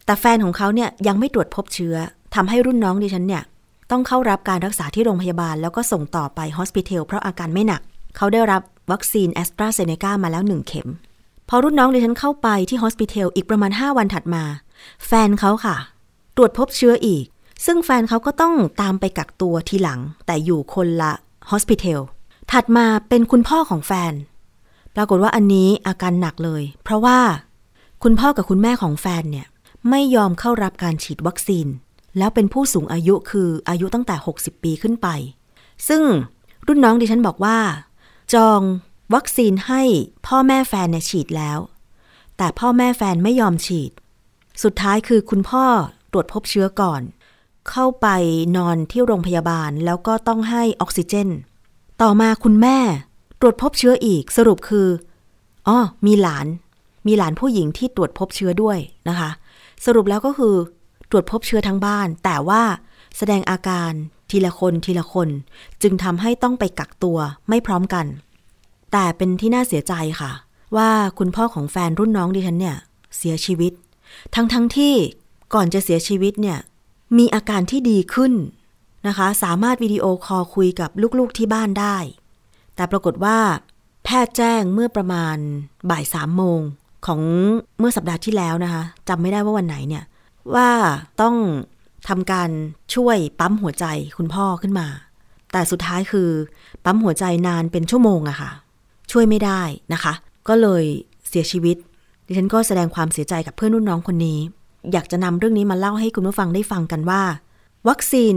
S2: แต่แฟนของเขาเนี่ยยังไม่ตรวจพบเชื้อทำให้รุ่นน้องดิฉันเนี่ย ต้องเข้ารับการรักษาที่โรงพยาบาล แล้วก็ส่งต่อไปฮอสพิทอลเพราะอาการไม่หนัก เขาได้รับวัคซีนแอสตราเซเนกามาแล้วหนึ่งเข็ม พอรุ่นน้องดิฉันเข้าไปที่ฮอสพิเทลอีกประมาณ 5 วันถัดมา แฟนเขาค่ะ ตรวจพบเชื้ออีก ซึ่งแฟนเขาก็ต้องตามไปกักตัวทีหลัง แต่อยู่คนละฮอสพิเทลถัดมาเป็นคุณพ่อของแฟน ปรากฏว่าอันนี้อาการหนักเลย เพราะว่าคุณพ่อกับคุณแม่ของแฟนเนี่ยไม่ยอมเข้ารับการฉีดวัคซีน แล้วเป็นผู้สูงอายุคืออายุตั้งแต่ 60 ปีขึ้นไป ซึ่งรุ่นน้องดิฉันบอกว่า จองวัคซีนให้พ่อแม่แฟนเนี่ยฉีดแล้ว แต่พ่อแม่แฟนไม่ยอมฉีด สุดท้ายคือคุณพ่อตรวจพบเชื้อก่อน เข้าไปนอนที่โรงพยาบาลแล้วก็ต้องให้ออกซิเจน ต่อมาคุณแม่ตรวจพบเชื้ออีกสรุปคืออ๋อมีหลาน มีหลานผู้หญิงที่ตรวจพบเชื้อด้วยนะคะ สรุปแล้วก็คือ ตรวจพบเชื้อทั้งบ้าน แต่ว่าแสดงอาการทีละคนทีละคน จึงทำให้ต้องไปกักตัวไม่พร้อมกัน แต่เป็นที่น่าเสียใจค่ะ ว่าคุณพ่อของแฟนรุ่นน้องดิฉันเนี่ย เสียชีวิต ทั้งทั้งที่ก่อนจะเสียชีวิตเนี่ย มีอาการที่ดีขึ้นนะคะ สามารถวิดีโอคอลคุยกับลูกๆที่บ้านได้ แต่ปรากฏว่า แพทย์แจ้งเมื่อประมาณบ่ายสามโมงของเมื่อสัปดาห์ที่แล้วนะคะจำไม่ได้ว่าวันไหนเนี่ย ว่าต้องทำการช่วยปั๊มหัวใจคุณพ่อขึ้นมา แต่สุดท้ายคือ ปั๊มหัวใจนานเป็นชั่วโมงอะค่ะ ช่วยไม่ได้นะคะ ก็เลยเสียชีวิต ดิฉันก็แสดงความเสียใจกับเพื่อนรุ่นน้องคนนี้ อยากจะนำเรื่องนี้มาเล่าให้คุณผู้ฟังได้ฟังกันว่า วัคซีน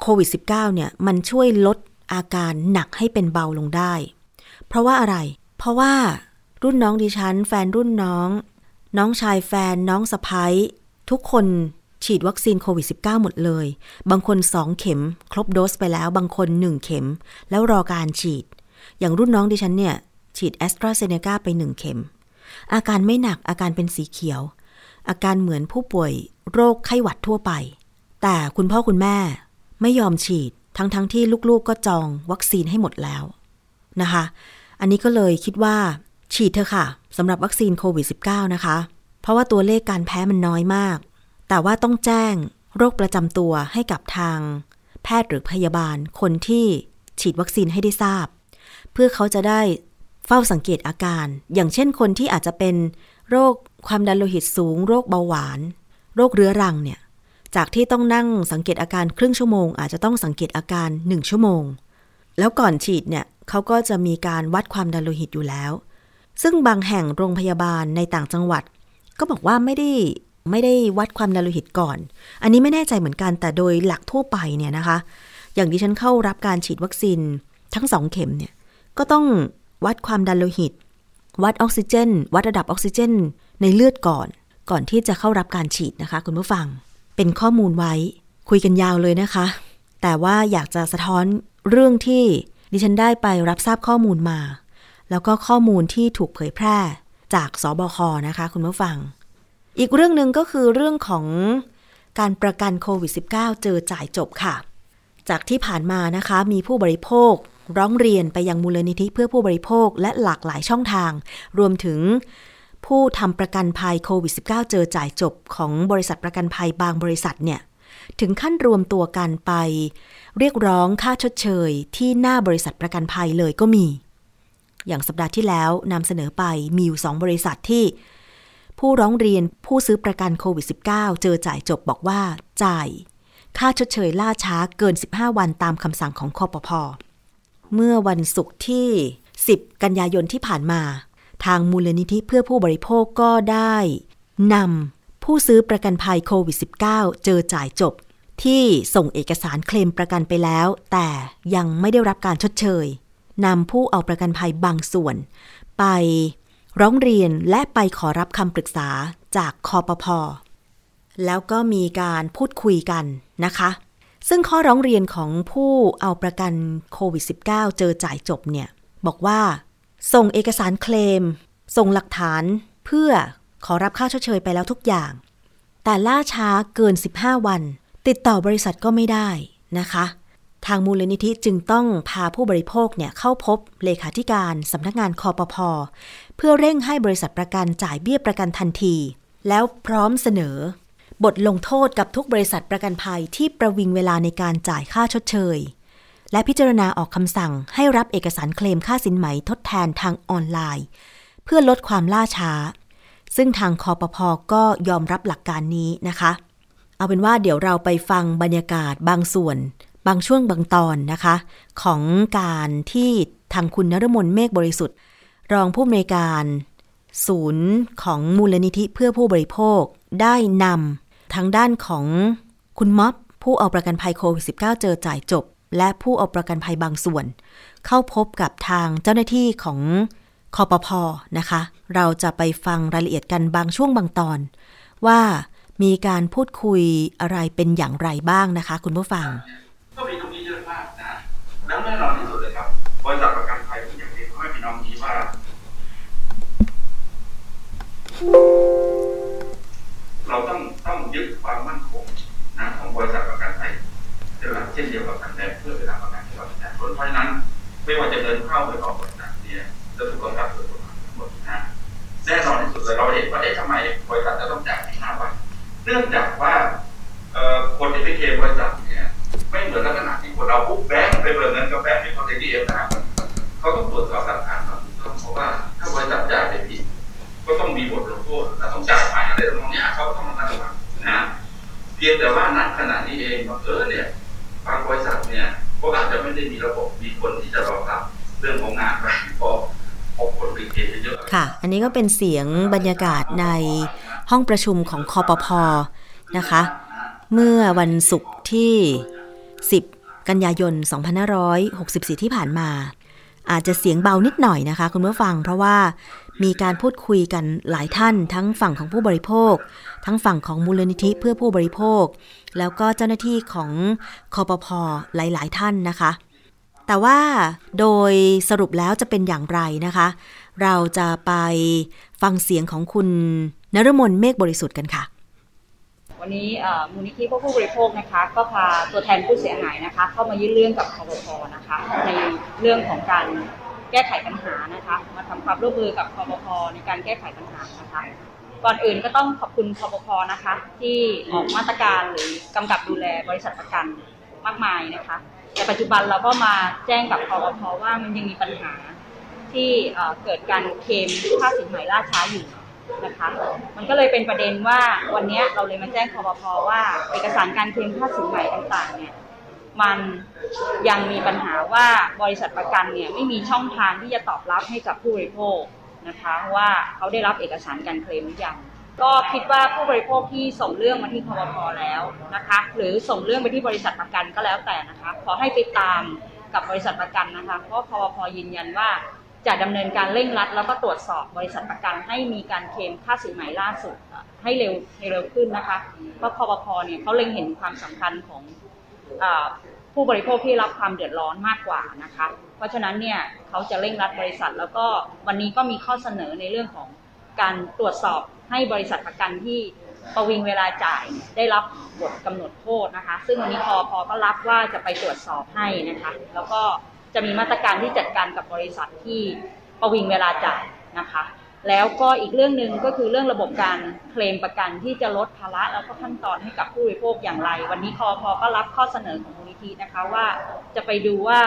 S2: โควิด -19 เนี่ยมันช่วยลดอาการหนักให้เป็นเบาลงได้ เพราะว่าอะไร เพราะว่ารุ่นน้องดิฉัน แฟนรุ่นน้อง น้องชายแฟนน้องสะพ้าย ทุกคนฉีดวัคซีนโควิด -19 หมดเลย บางคน 2 เข็ม ครบโดสไปแล้ว บางคน 1 เข็ม แล้วรอการฉีด อย่างรุ่นน้องดิฉันเนี่ย ฉีดแอสตราเซเนกาไป 1 เข็ม อาการไม่หนักอาการเป็นสีเขียว อาการเหมือนผู้ป่วยโรคไข้หวัดทั่วไป แต่คุณพ่อคุณแม่ไม่ยอมฉีด ทั้งๆทที่ลูกๆก็จองวัคซีนให้หมดแล้วนะคะ อันนี้ก็เลยคิดว่า ฉีดเถอะค่ะสำหรับวัคซีนโควิด -19 นะคะ เพราะว่าตัวเลขการแพ้มันน้อยมาก แต่ว่าต้องแจ้งโรคประจำตัวให้กับทาง แพทย์หรือพยาบาลคนที่ฉีดวัคซีนให้ได้ทราบ เพื่อเขาจะได้เฝ้าสังเกตอาการ อย่างเช่นคนที่อาจจะเป็นโรคความดันโลหิตสูง โรคเบาหวาน โรคเรื้อรังเนี่ย จากที่ต้องนั่งสังเกตอาการครึ่งชั่วโมง อาจจะต้องสังเกตอาการหนึ่งชั่วโมง แล้วก่อนฉีดเนี่ยเขาก็จะมีการวัดความดันโลหิตอยู่แล้ว ซึ่งบางแห่งโรงพยาบาลในต่างจังหวัด ก็บอกว่าไม่ได้ไม่ได้วัดความดันโลหิตก่อน อันนี้ไม่แน่ใจเหมือนกันแต่โดยหลักทั่วไปเนี่ยนะคะ อย่างที่ฉันเข้ารับการฉีดวัคซีนทั้งสองเข็มเนี่ย ก็ต้องวัดความดันโลหิต วัดออกซิเจน วัดระดับออกซิเจน ในเลือดก่อน ก่อนที่จะเข้ารับการฉีดนะคะ คุณผู้ฟัง เป็นข้อมูลไว้ คุยกันยาวเลยนะคะ แต่ว่าอยากจะสะท้อนเรื่องที่ดิฉันได้ไปรับทราบข้อมูลมา แล้วก็ข้อมูลที่ถูกเผยแพร่ จากสบคนะคะคุณผู้ฟัง อีกเรื่องหนึ่งก็คือเรื่องของการประกันโควิด -19 เจอจ่ายจบค่ะ จากที่ผ่านมานะคะมีผู้บริโภคร้องเรียนไปยังมูลนิธิเพื่อผู้บริโภคและหลากหลายช่องทาง รวมถึงผู้ทำประกันภัยโควิด -19 เจอจ่ายจบของบริษัทประกันภัยบางบริษัทเนี่ย ถึงขั้นรวมตัวกันไป เรียกร้องค่าชดเชยที่หน้าบริษัทประกันภัยเลยก็มี อย่างสัปดาห์ที่แล้วนำเสนอไปมีอยู่สองบริษัทที่ ผู้ร้องเรียนผู้ซื้อประกันโควิด -19 เจอจ่ายจบบอกว่าจ่าย ค่าชดเชยล่าช้าเกิน 15 วันตามคำสั่งของคอปพอเมื่อวันศุกร์ที่ 10 กันยายนที่ผ่านมา ทางมูลนิธิเพื่อผู้บริโภคก็ได้นำผู้ซื้อประกันภัยโควิด -19 เจอจ่ายจบ ที่ส่งเอกสารเคลมประกันไปแล้ว แต่ยังไม่ได้รับการชดเชย นำผู้เอาประกันภัยบางส่วน ไปร้องเรียนและไปขอรับคำปรึกษาจากคอปพอแล้วก็มีการพูดคุยกันนะคะ ซึ่งข้อร้องเรียนของผู้เอาประกันโควิด -19 เจอจ่ายจบเนี่ย บอกว่า ส่งเอกสารเคลม ส่งหลักฐานเพื่อขอรับค่าชดเชยไปแล้วทุกอย่าง แต่ล่าช้าเกิน 15 วัน ติดต่อบริษัทก็ไม่ได้นะคะ ทางมูลนิธิจึงต้องพาผู้บริโภคเนี่ยเข้าพบเลขาธิการสำนักงานคอปพอเพื่อเร่งให้บริษัทประกันจ่ายเบี้ยประกันทันที แล้วพร้อมเสนอ บทลงโทษกับทุกบริษัทประกันภัยที่ประวิงเวลาในการจ่ายค่าชดเชย และพิจารณาออกคำสั่งให้รับเอกสารเคลมค่าสินไหมทดแทนทางออนไลน์ เพื่อลดความล่าช้า ซึ่งทางคอปพอก็ยอมรับหลักการนี้นะคะ เอาเป็นว่าเดี๋ยวเราไปฟังบรรยากาศบางส่วน บางช่วงบางตอนนะคะ ของการที่ทางคุณนรมนเมฆบริสุทธิ์ รองผู้อำนวยการศูนย์ของมูลนิธิเพื่อผู้บริโภคได้นำทางด้านของคุณม็อบผู้เอาประกันภัยโควิด -19 เจอจ่ายจบ และผู้เอาประกันภัยบางส่วน เข้าพบกับทางเจ้าหน้าที่ของคอปพอนะคะ เราจะไปฟังรายละเอียดกันบางช่วงบางตอน ว่ามีการพูดคุยอะไรเป็นอย่างไรบ้างนะคะ คุณผู้ฟัง
S3: ก็มีตรงนี้เยอะมากนะแล้วแน่นอนที่สุดเลยครับบริษัทประกันภัยที่อย่างเรียนให้พี่น้องนี้ว่า เราต้องต้องยึดความมั่นคงนะของบริษัทประกันภัยเดียวกันเช่นเดียวกับทางแดนเพื่อเวลาประกันให้กับประชาชนเพราะฉะนั้น ไม่ว่าจะเดินเข้าหรือออกบริษัทเนี่ยจะถูกกำกับโดยกฎหมายทั้งหมดนะแน่นอนที่สุดเลยเราเห็นว่าเอ๊ะทำไมบริษัทจะต้องจ่ายห้าวันเนื่องจากว่าคนที่ไปเคลมบริษัท ไม่เหมือนลักษณะที่คนเราปุ๊บแบงค์ไปเบิกเงินกับแบงค์ที่เขาเทีเอ็มนะครับเขาต้องตรวจสอบหลักฐานมาถูกต้องเพราะว่าถ้าบริษัทจ่ายไปผิดก็ต้องมีบทลงโทษแต่ต้องจ่ายไปอะไรตรงนี้เขาต้องมาระวังนะเพียงแต่ว่าณขณะนี้เองบังเออเนี่ยบางบริษัทเนี่ยก็อาจจะไม่ได้มีระบบมีคนที่จะรองรับเรื่องของงานไปพราะพบคนไปเคลมเยอะ
S2: ค่ะ อันนี้ก็เป็นเสียงบรรยากาศในห้องประชุมของคอปพอนะคะ เมื่อวันศุกร์ที่ 10 กันยายน 2564 ที่ผ่านมา อาจจะเสียงเบานิดหน่อยนะคะ คุณผู้ฟัง เพราะว่ามีการพูดคุยกันหลายท่าน ทั้งฝั่งของผู้บริโภค ทั้งฝั่งของมูลนิธิเพื่อผู้บริโภค แล้วก็เจ้าหน้าที่ของคอปพอหลาย ๆ ท่านนะคะ แต่ว่าโดยสรุปแล้วจะเป็นอย่างไรนะคะ เราจะไปฟังเสียงของคุณนรมนเมฆบริสุทธิ์กันค่ะ
S4: วันนี้มูลนิธิเพื่อผู้บริโภคนะคะ ก็พาตัวแทนผู้เสียหายนะคะ เข้ามายื่นเรื่องกับคอปพนะคะ ในเรื่องของการแก้ไขปัญหานะคะ มาทำความร่วมมือกับคอปพในการแก้ไขปัญหานะคะ ก่อนอื่นก็ต้องขอบคุณคอปพนะคะ ที่ออกมาตรการหรือกำกับดูแลบริษัทประกันมากมายนะคะแต่ปัจจุบันเราก็มาแจ้งกับคอปพว่ามันยังมีปัญหาที่เอ่อเกิดการเคลมค่าสินไหมล่าช้าอยู่ นะคะมันก็เลยเป็นประเด็นว่าวันนี้เราเลยมาแจ้งคอปพว่า เอกสารการเคลมค่าสินไหม่ต่างๆเนี่ยมันยังมีปัญหาว่าบริษัทประกันเนี่ยไม่มีช่องทางที่จะตอบรับให้กับผู้บริโภคนะคะว่าเขาได้รับเอกสารการเคลมหรือยังก็คิดว่าผู้บริโภคที่ส่งเรื่องมาที่คอพแล้วนะคะหรือส่งเรื่องไปที่บริษัทประกันก็แล้วแต่นะคะขอให้ติดตามกับบริษัทประกันนะคะเพราะคอพยืนยันว่า จะดำเนินการเร่งรัด แล้วก็ตรวจสอบบริษัทประกันให้มีการเคลมค่าสินไหมล่าสุดให้เร็วให้เร็วขึ้นนะคะเพราะคอปพเนี่ยเขาเล็งเห็นความสำคัญของอผู้บริโภคที่รับความเดือดร้อนมากกว่านะคะ เพราะฉะนั้นเนี่ยเขาจะเร่งรัดบริษัท แล้วก็วันนี้ก็มีข้อเสนอในเรื่องของการตรวจสอบให้บริษัทประกันที่ประวิงเวลาจ่ายได้รับบทกำหนดโทษนะคะ ซึ่งวันนี้คอพอก็รับว่าจะไปตรวจสอบให้นะคะ แล้วก็ จะมีมาตรการที่จัดการกับบริษัทที่ประวิงเวลาจ่ายนะคะ แล้วก็อีกเรื่องหนึ่งก็คือเรื่องระบบการเคลมประกันที่จะลดภาระแล้วก็ขั้นตอนให้กับผู้บริโภคอย่างไร วันนี้คอพอก็รับข้อเสนอของมูลนิธินะคะว่าจะไปดูว่า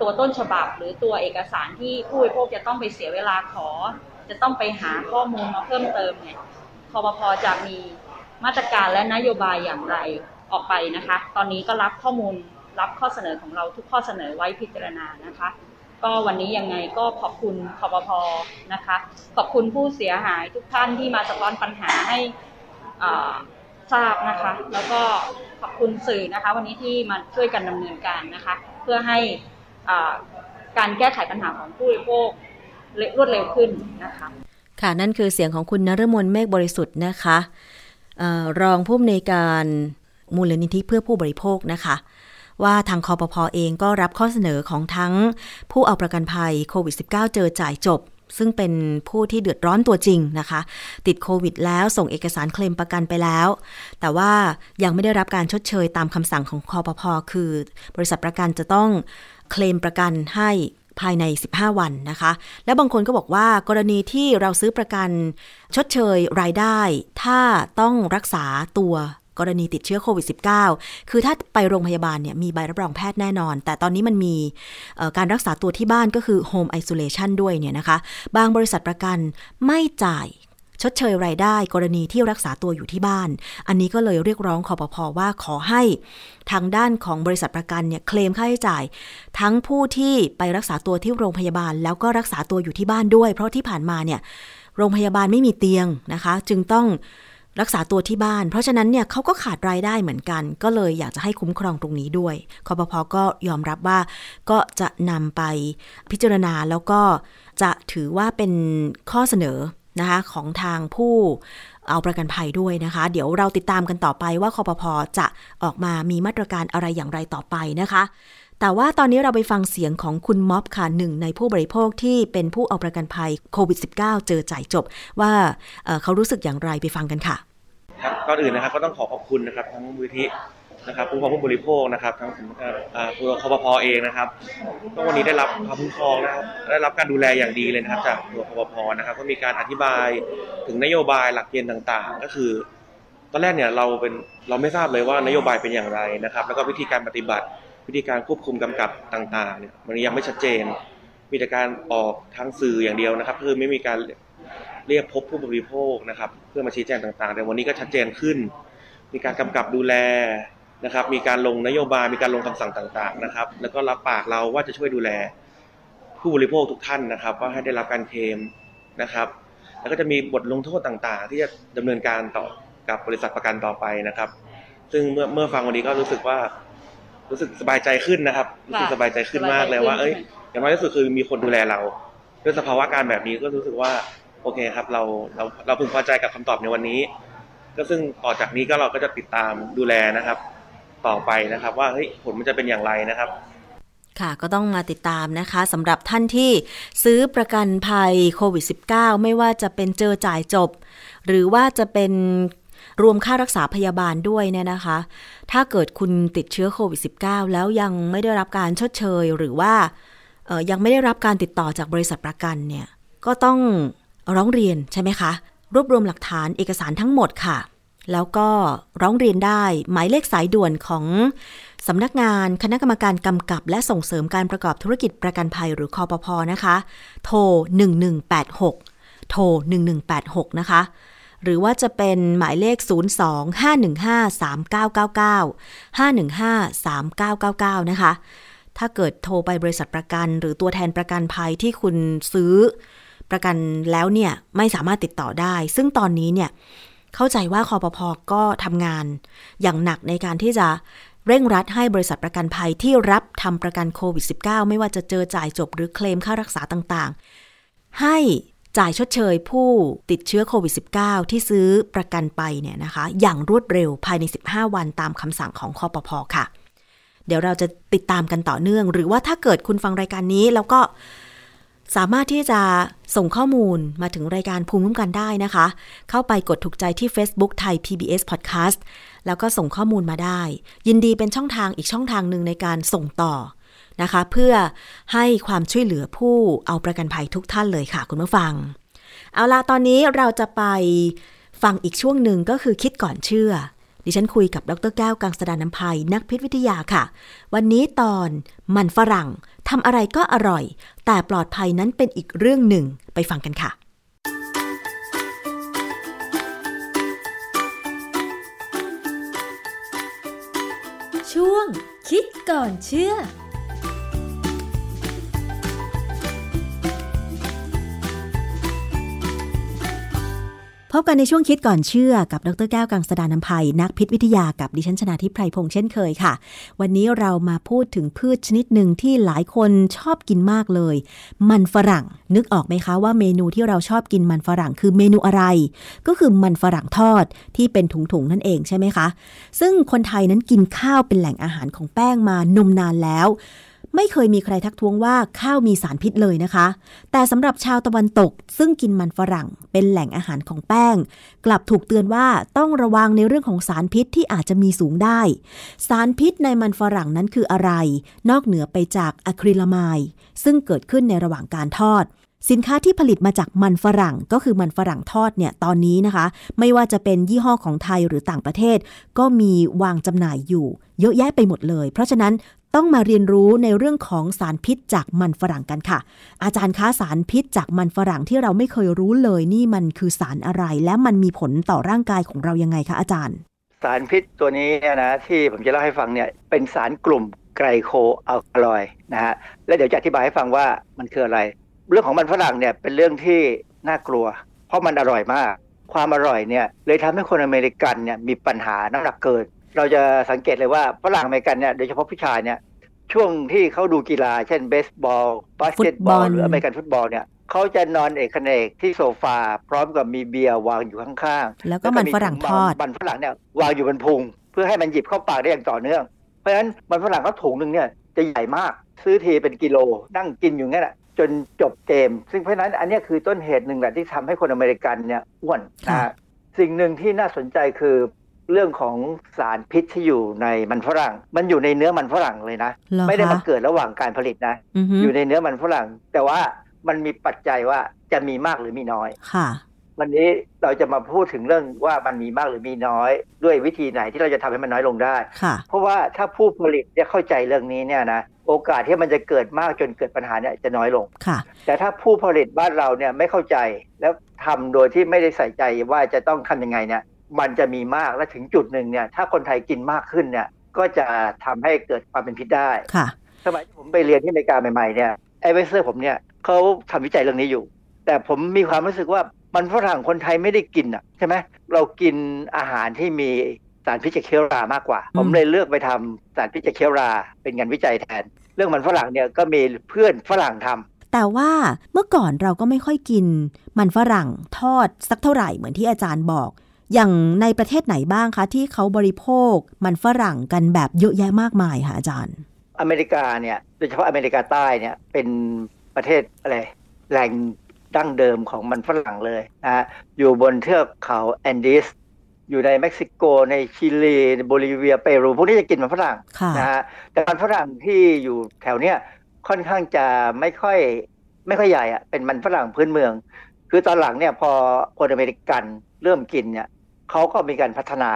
S4: ตัวต้นฉบับหรือตัวเอกสารที่ผู้บริโภคจะต้องไปเสียเวลาขอ จะต้องไปหาข้อมูลมาเพิ่มเติมเนี่ยคอปพอจะมีมาตรการและนโยบายอย่างไรออกไปนะคะ ตอนนี้ก็รับข้อมูล รับข้อเสนอของเราทุกข้อเสนอไว้พิจารณานะคะ ก็วันนี้ยังไงก็ขอบคุณคอปพอนะคะ ขอบคุณผู้เสียหายทุกท่านที่มาสะท้อนปัญหาให้ทราบนะคะ แล้วก็ขอบคุณสื่อนะคะ วันนี้ที่มาช่วยกันดำเนินการนะคะ เพื่อให้การแก้ไขปัญหาของผู้บริโภครวดเร็วขึ้นนะคะ
S2: ค่ะนั่นคือเสียงของคุณนรมนเมฆบริสุทธิ์นะคะอรองผู้อำนวยการมูลนิธิเพื่อผู้บริโภคนะคะ ว่าทางคอปพอเองก็รับข้อเสนอของทั้งผู้เอาประกันภัยโควิด -19 เจอจ่ายจบ ซึ่งเป็นผู้ที่เดือดร้อนตัวจริงนะคะ ติดโควิดแล้วส่งเอกสารเคลมประกันไปแล้ว แต่ว่ายังไม่ได้รับการชดเชยตามคำสั่งของคอปพอคือ บริษัทประกันจะต้องเคลมประกันให้ภายใน 15 วันนะคะ และบางคนก็บอกว่ากรณีที่เราซื้อประกัน ชดเชยรายได้ ถ้าต้องรักษาตัว กรณีติดเชื้อโควิด -19 คือถ้าไปโรงพยาบาลเนี่ยมีใบรับรองแพทย์แน่นอน แต่ตอนนี้มันมีการรักษาตัวที่บ้านก็คือ Home Isolation ด้วยเนี่ยนะคะ บางบริษัทประกันไม่จ่ายชดเชยรายได้กรณีที่รักษาตัวอยู่ที่บ้าน อันนี้ก็เลยเรียกร้องคอปพอว่าขอให้ทางด้านของบริษัทประกันเนี่ยเคลมค่าใช้จ่าย ทั้งผู้ที่ไปรักษาตัวที่โรงพยาบาล แล้วก็รักษาตัวอยู่ที่บ้านด้วย เพราะที่ผ่านมาเนี่ยโรงพยาบาลไม่มีเตียงนะคะ จึงต้อง รักษาตัวที่บ้าน เพราะฉะนั้นเนี่ยเขาก็ขาดรายได้เหมือนกัน ก็เลยอยากจะให้คุ้มครองตรงนี้ด้วยคอปพอก็ยอมรับว่าก็จะนำไปพิจารณาแล้วก็จะถือว่าเป็นข้อเสนอนะคะของทางผู้เอาประกันภัยด้วยนะคะ เดี๋ยวเราติดตามกันต่อไปว่าคอปพอจะออกมามีมาตรการอะไรอย่างไรต่อไปนะคะ แต่ว่าตอนนี้เราไปฟังเสียงของคุณม็อบค่ะหนึ่งในผู้บริโภคที่เป็นผู้เอาประกันภัยโควิด -19 เจอจ่ายจบ ว่าเขารู้สึกอย่างไรไปฟังกันค่ะ
S5: ครับก่อนอื่นนะครับก็ต้องขอขอบคุณนะครับทั้งมูลที่นะครับผู้ครองผู้บริโภคนะครับทั้งตัวคอปพอเองนะครับก็วันนี้ได้รับความคุ้มครองนะครับได้รับการดูแลอย่างดีเลยนะครับ จากตัวคอปพอนะครับ ก็มีการอธิบายถึงนโยบายหลักเกณฑ์ต่างๆ ก็คือ ตอนแรกเนี่ยเราเป็นเราไม่ทราบเลยว่านโยบายเป็นอย่างไรนะครับ แล้วก็วิธีการปฏิบัติ วิธีการควบคุมกำกับต่างๆเนี่ยมันยังไม่ชัดเจน มีแต่การออกทางสื่ออย่างเดียวนะครับคือไม่มีการเรียกพบผู้บริโภคนะครับ เพื่อมาชี้แจงต่างๆ แต่วันนี้ก็ชัดเจนขึ้น มีการกำกับดูแลนะครับ มีการลงนโยบายมีการลงคำสั่งต่างๆนะครับ แล้วก็รับปากเราว่าจะช่วยดูแลผู้บริโภคทุกท่านนะครับ ว่าให้ได้รับการเคลมนะครับ แล้วก็จะมีบทลงโทษต่างๆ ที่จะดำเนินการต่อกับบริษัทประกันต่อไปนะครับ ซึ่งเมื่อเมื่อฟังวันนี้ก็รู้สึกว่า รู้สึกสบายใจขึ้นนะครับรู้สึกสบายใจขึ้นมากเลยว่า เอ้ยอย่างน้อยที่สุดคือมีคนดูแลเราด้วยสภาวะการแบบนี้ก็รู้สึกว่า โอเคครับ เราเราเราพึงพอใจกับคำตอบในวันนี้ ก็ซึ่งต่อจากนี้ก็เราก็จะติดตามดูแลนะครับ ต่อไปนะครับ ว่าเฮ้ยผลมันจะเป็นอย่างไรนะครับ
S2: ค่ะก็ต้องมาติดตามนะคะสำหรับท่านที่ซื้อประกันภัยโควิด -19 ไม่ว่าจะเป็นเจอจ่ายจบ หรือว่าจะเป็น รวมค่ารักษาพยาบาลด้วยเนี่ยนะคะ ถ้าเกิดคุณติดเชื้อโควิด -19 แล้วยังไม่ได้รับการชดเชย หรือว่ายังไม่ได้รับการติดต่อจากบริษัทประกันเนี่ยก็ต้องร้องเรียนใช่ไหมคะ รวบรวมหลักฐานเอกสารทั้งหมดค่ะ แล้วก็ร้องเรียนได้หมายเลขสายด่วนของสำนักงานคณะกรรมการกำกับ และส่งเสริมการประกอบธุรกิจประกันภัยหรือคอปพอนะคะ โทร 1186 โทร 1186 นะคะ หรือว่าจะเป็นหมายเลข 02-515-3999 515-3999 นะคะ ถ้าเกิดโทรไปบริษัทประกัน หรือตัวแทนประกันภัยที่คุณซื้อประกันแล้วเนี่ย ไม่สามารถติดต่อได้ ซึ่งตอนนี้เนี่ย เข้าใจว่าคอปพอก็ทำงาน อย่างหนักในการที่จะเร่งรัดให้บริษัทประกันภัยที่รับทำประกันโควิด -19 ไม่ว่าจะเจอจ่ายจบหรือเคลมค่ารักษาต่างๆ ให้ จ่ายชดเชยผู้ติดเชื้อโควิด -19 ที่ซื้อประกันไปเนี่ยนะคะ อย่างรวดเร็วภายใน 15 วันตามคำสั่งของคอปพอค่ะ เดี๋ยวเราจะติดตามกันต่อเนื่อง หรือว่าถ้าเกิดคุณฟังรายการนี้แล้วก็สามารถที่จะส่งข้อมูลมาถึงรายการภูมิคุ้มกันได้นะคะ เข้าไปกดถูกใจที่ Facebook ไทย PBS Podcast แล้วก็ส่งข้อมูลมาได้ ยินดีเป็นช่องทางอีกช่องทางหนึ่งในการส่งต่อ นะคะ เพื่อให้ความช่วยเหลือผู้เอาประกันภัยทุกท่านเลยค่ะ คุณผู้ฟัง เอาละตอนนี้เราจะไปฟังอีกช่วงหนึ่งก็คือคิดก่อนเชื่อ ดิฉันคุยกับดรแก้วกังสดานน้ำพายนักพิษวิทยาค่ะ วันนี้ตอนมันฝรั่งทำอะไรก็อร่อย แต่ปลอดภัยนั้นเป็นอีกเรื่องหนึ่งไปฟังกันค่ะช่วง
S1: คิดก่อนเชื่อ
S2: พบกันในช่วงคิดก่อนเชื่อกับดรแก้วกังสดานนภัย นักพิษวิทยากับดิฉันชนาทิพไพรพงษ์เช่นเคยค่ะ วันนี้เรามาพูดถึงพืชชนิดหนึ่งที่หลายคนชอบกินมากเลย มันฝรั่ง นึกออกไหมคะว่าเมนูที่เราชอบกินมันฝรั่งคือเมนูอะไร ก็คือมันฝรั่งทอดที่เป็นถุงๆนั่นเองใช่ไหมคะ ซึ่งคนไทยนั้นกินข้าวเป็นแหล่งอาหารของแป้งมานมนานแล้ว ไม่เคยมีใครทักท้วงว่าข้าวมีสารพิษเลยนะคะ แต่สำหรับชาวตะวันตก ซึ่งกินมันฝรั่งเป็นแหล่งอาหารของแป้ง กลับถูกเตือนว่าต้องระวังในเรื่องของสารพิษที่อาจจะมีสูงได้ สารพิษในมันฝรั่งนั้นคืออะไร นอกเหนือไปจากอะคริลามายซึ่งเกิดขึ้นในระหว่างการทอด สินค้าที่ผลิตมาจากมันฝรั่งก็คือมันฝรั่งทอดเนี่ยตอนนี้นะคะ ไม่ว่าจะเป็นยี่ห้อของไทยหรือต่างประเทศ ก็มีวางจำหน่ายอยู่ เยอะแยะไปหมดเลย เพราะฉะนั้นต้องมาเรียนรู้ในเรื่องของสารพิษจากมันฝรั่งกันค่ะ อาจารย์คะสารพิษจากมันฝรั่งที่เราไม่เคยรู้เลยนี่มันคือสารอะไร และมันมีผลต่อร่างกายของเรายังไงคะอาจารย์
S6: สารพิษตัวนี้นะที่ผมจะเล่าให้ฟังเนี่ยเป็นสารกลุ่มไกลโคอัลคาลอยนะฮะและเดี๋ยวจะอธิบายให้ฟังว่ามันคืออะไร เรื่องของมันฝรั่งเนี่ยเป็นเรื่องที่น่ากลัว เพราะมันอร่อยมาก ความอร่อยเนี่ยเลยทำให้คนอเมริกันเนี่ยมีปัญหาน้ำหนักเกิน เราจะสังเกตเลยว่าฝรั่งอเมริกันเนี่ยโดยเฉพาะผู้ชายเนี่ยช่วงที่เขาดูกีฬา เช่นเบสบอลบาสเกตบอลหรืออเมริกันฟุตบอลเนี่ยเขาจะนอนเอกเขนกที่โซฟา พร้อมกับมีเบียร์วางอยู่ข้าง
S2: ๆ แล้วก็มันฝรั่งทอด
S6: มันฝรั่งเนี่ยวางอยู่บนพุง เพื่อให้มันหยิบเข้าปากได้อย่างต่อเนื่อง เพราะฉะนั้นมันฝรั่งเขาถุงหนึ่งเนี่ยจะใหญ่มาก ซื้อทีเป็นกิโลนั่งกินอยู่งั้นแหละ จนจบเกม ซึ่งเพราะนั้นอันนี้คือต้นเหตุหนึ่งแหละที่ทำให้คนอเมริกันเนี่ยอ้วนนะสิ่งหนึ่งที่น่าสนใจคือเรื่องของสารพิษที่อยู่ในมันฝรั่ง มันอยู่ในเนื้อมันฝรั่งเลยนะ ไม่ได้มาเกิดระหว่างการผลิตนะ อยู่ในเนื้อมันฝรั่ง แต่ว่ามันมีปัจจัยว่าจะมีมากหรือมีน้อย
S2: ค่ะ
S6: วันนี้เราจะมาพูดถึงเรื่องว่ามันมีมากหรือมีน้อย ด้วยวิธีไหนที่เราจะทำให้มันน้อยลงได้ เพราะว่าถ้าผู้ผลิตเนี่ยเข้าใจเรื่องนี้เนี่ยนะโอกาสที่มันจะเกิดมากจนเกิดปัญหาเนี่ยจะน้อยลง
S2: ค่ะ
S6: แต่ถ้าผู้ผลิตบ้านเราเนี่ยไม่เข้าใจแล้วทำโดยที่ไม่ได้ใส่ใจว่าจะต้องทำยังไงเนี่ยมันจะมีมากและถึงจุดหนึ่งเนี่ยถ้าคนไทยกินมากขึ้นเนี่ยก็จะทำให้เกิดความเป็นพิษได้
S2: ค่ะ
S6: สมัยที่ผมไปเรียนที่อเมริกาใหม่ๆเนี่ยไอเวเซอร์ผมเนี่ยเขาทำวิจัยเรื่องนี้อยู่ แต่ผมมีความรู้สึกว่า มันฝรั่งคนไทยไม่ได้กินอะใช่ไหมเรากินอาหารที่มีสารพิษจากเคลรามากกว่า ผมเลยเลือกไปทำสารพิษจากเคลรา เป็นงานวิจัยแทน เรื่องมันฝรั่งเนี่ยก็มีเพื่อนฝรั่งทำ
S2: แต่ว่าเมื่อก่อนเราก็ไม่ค่อยกิน มันฝรั่งทอดสักเท่าไหร่เหมือนที่อาจารย์บอก อย่างในประเทศไหนบ้างคะ ที่เขาบริโภค มันฝรั่งกันแบบเยอะแยะมากมายค่ะอาจารย์
S6: อเมริกาเนี่ยโดยเฉพาะอเมริกาใต้เนี่ยเป็นประเทศอะไรแหล่ง ดั้งเดิมของมันฝรั่งเลยนะอยู่บนเทือกเขาแอนดีสอยู่ในเม็กซิโกในชิลีในโบลิเวียเปรูพวกนี้จะกินมันฝรั่งนะฮะแต่มันฝรั่งที่อยู่แถวเนี้ยค่อนข้างจะไม่ค่อยไม่ค่อยใหญ่อะเป็นมันฝรั่งพื้นเมือง คือตอนหลังเนี่ยพอคนอเมริกันเริ่มกินเนี่ยเขาก็มีการพัฒนา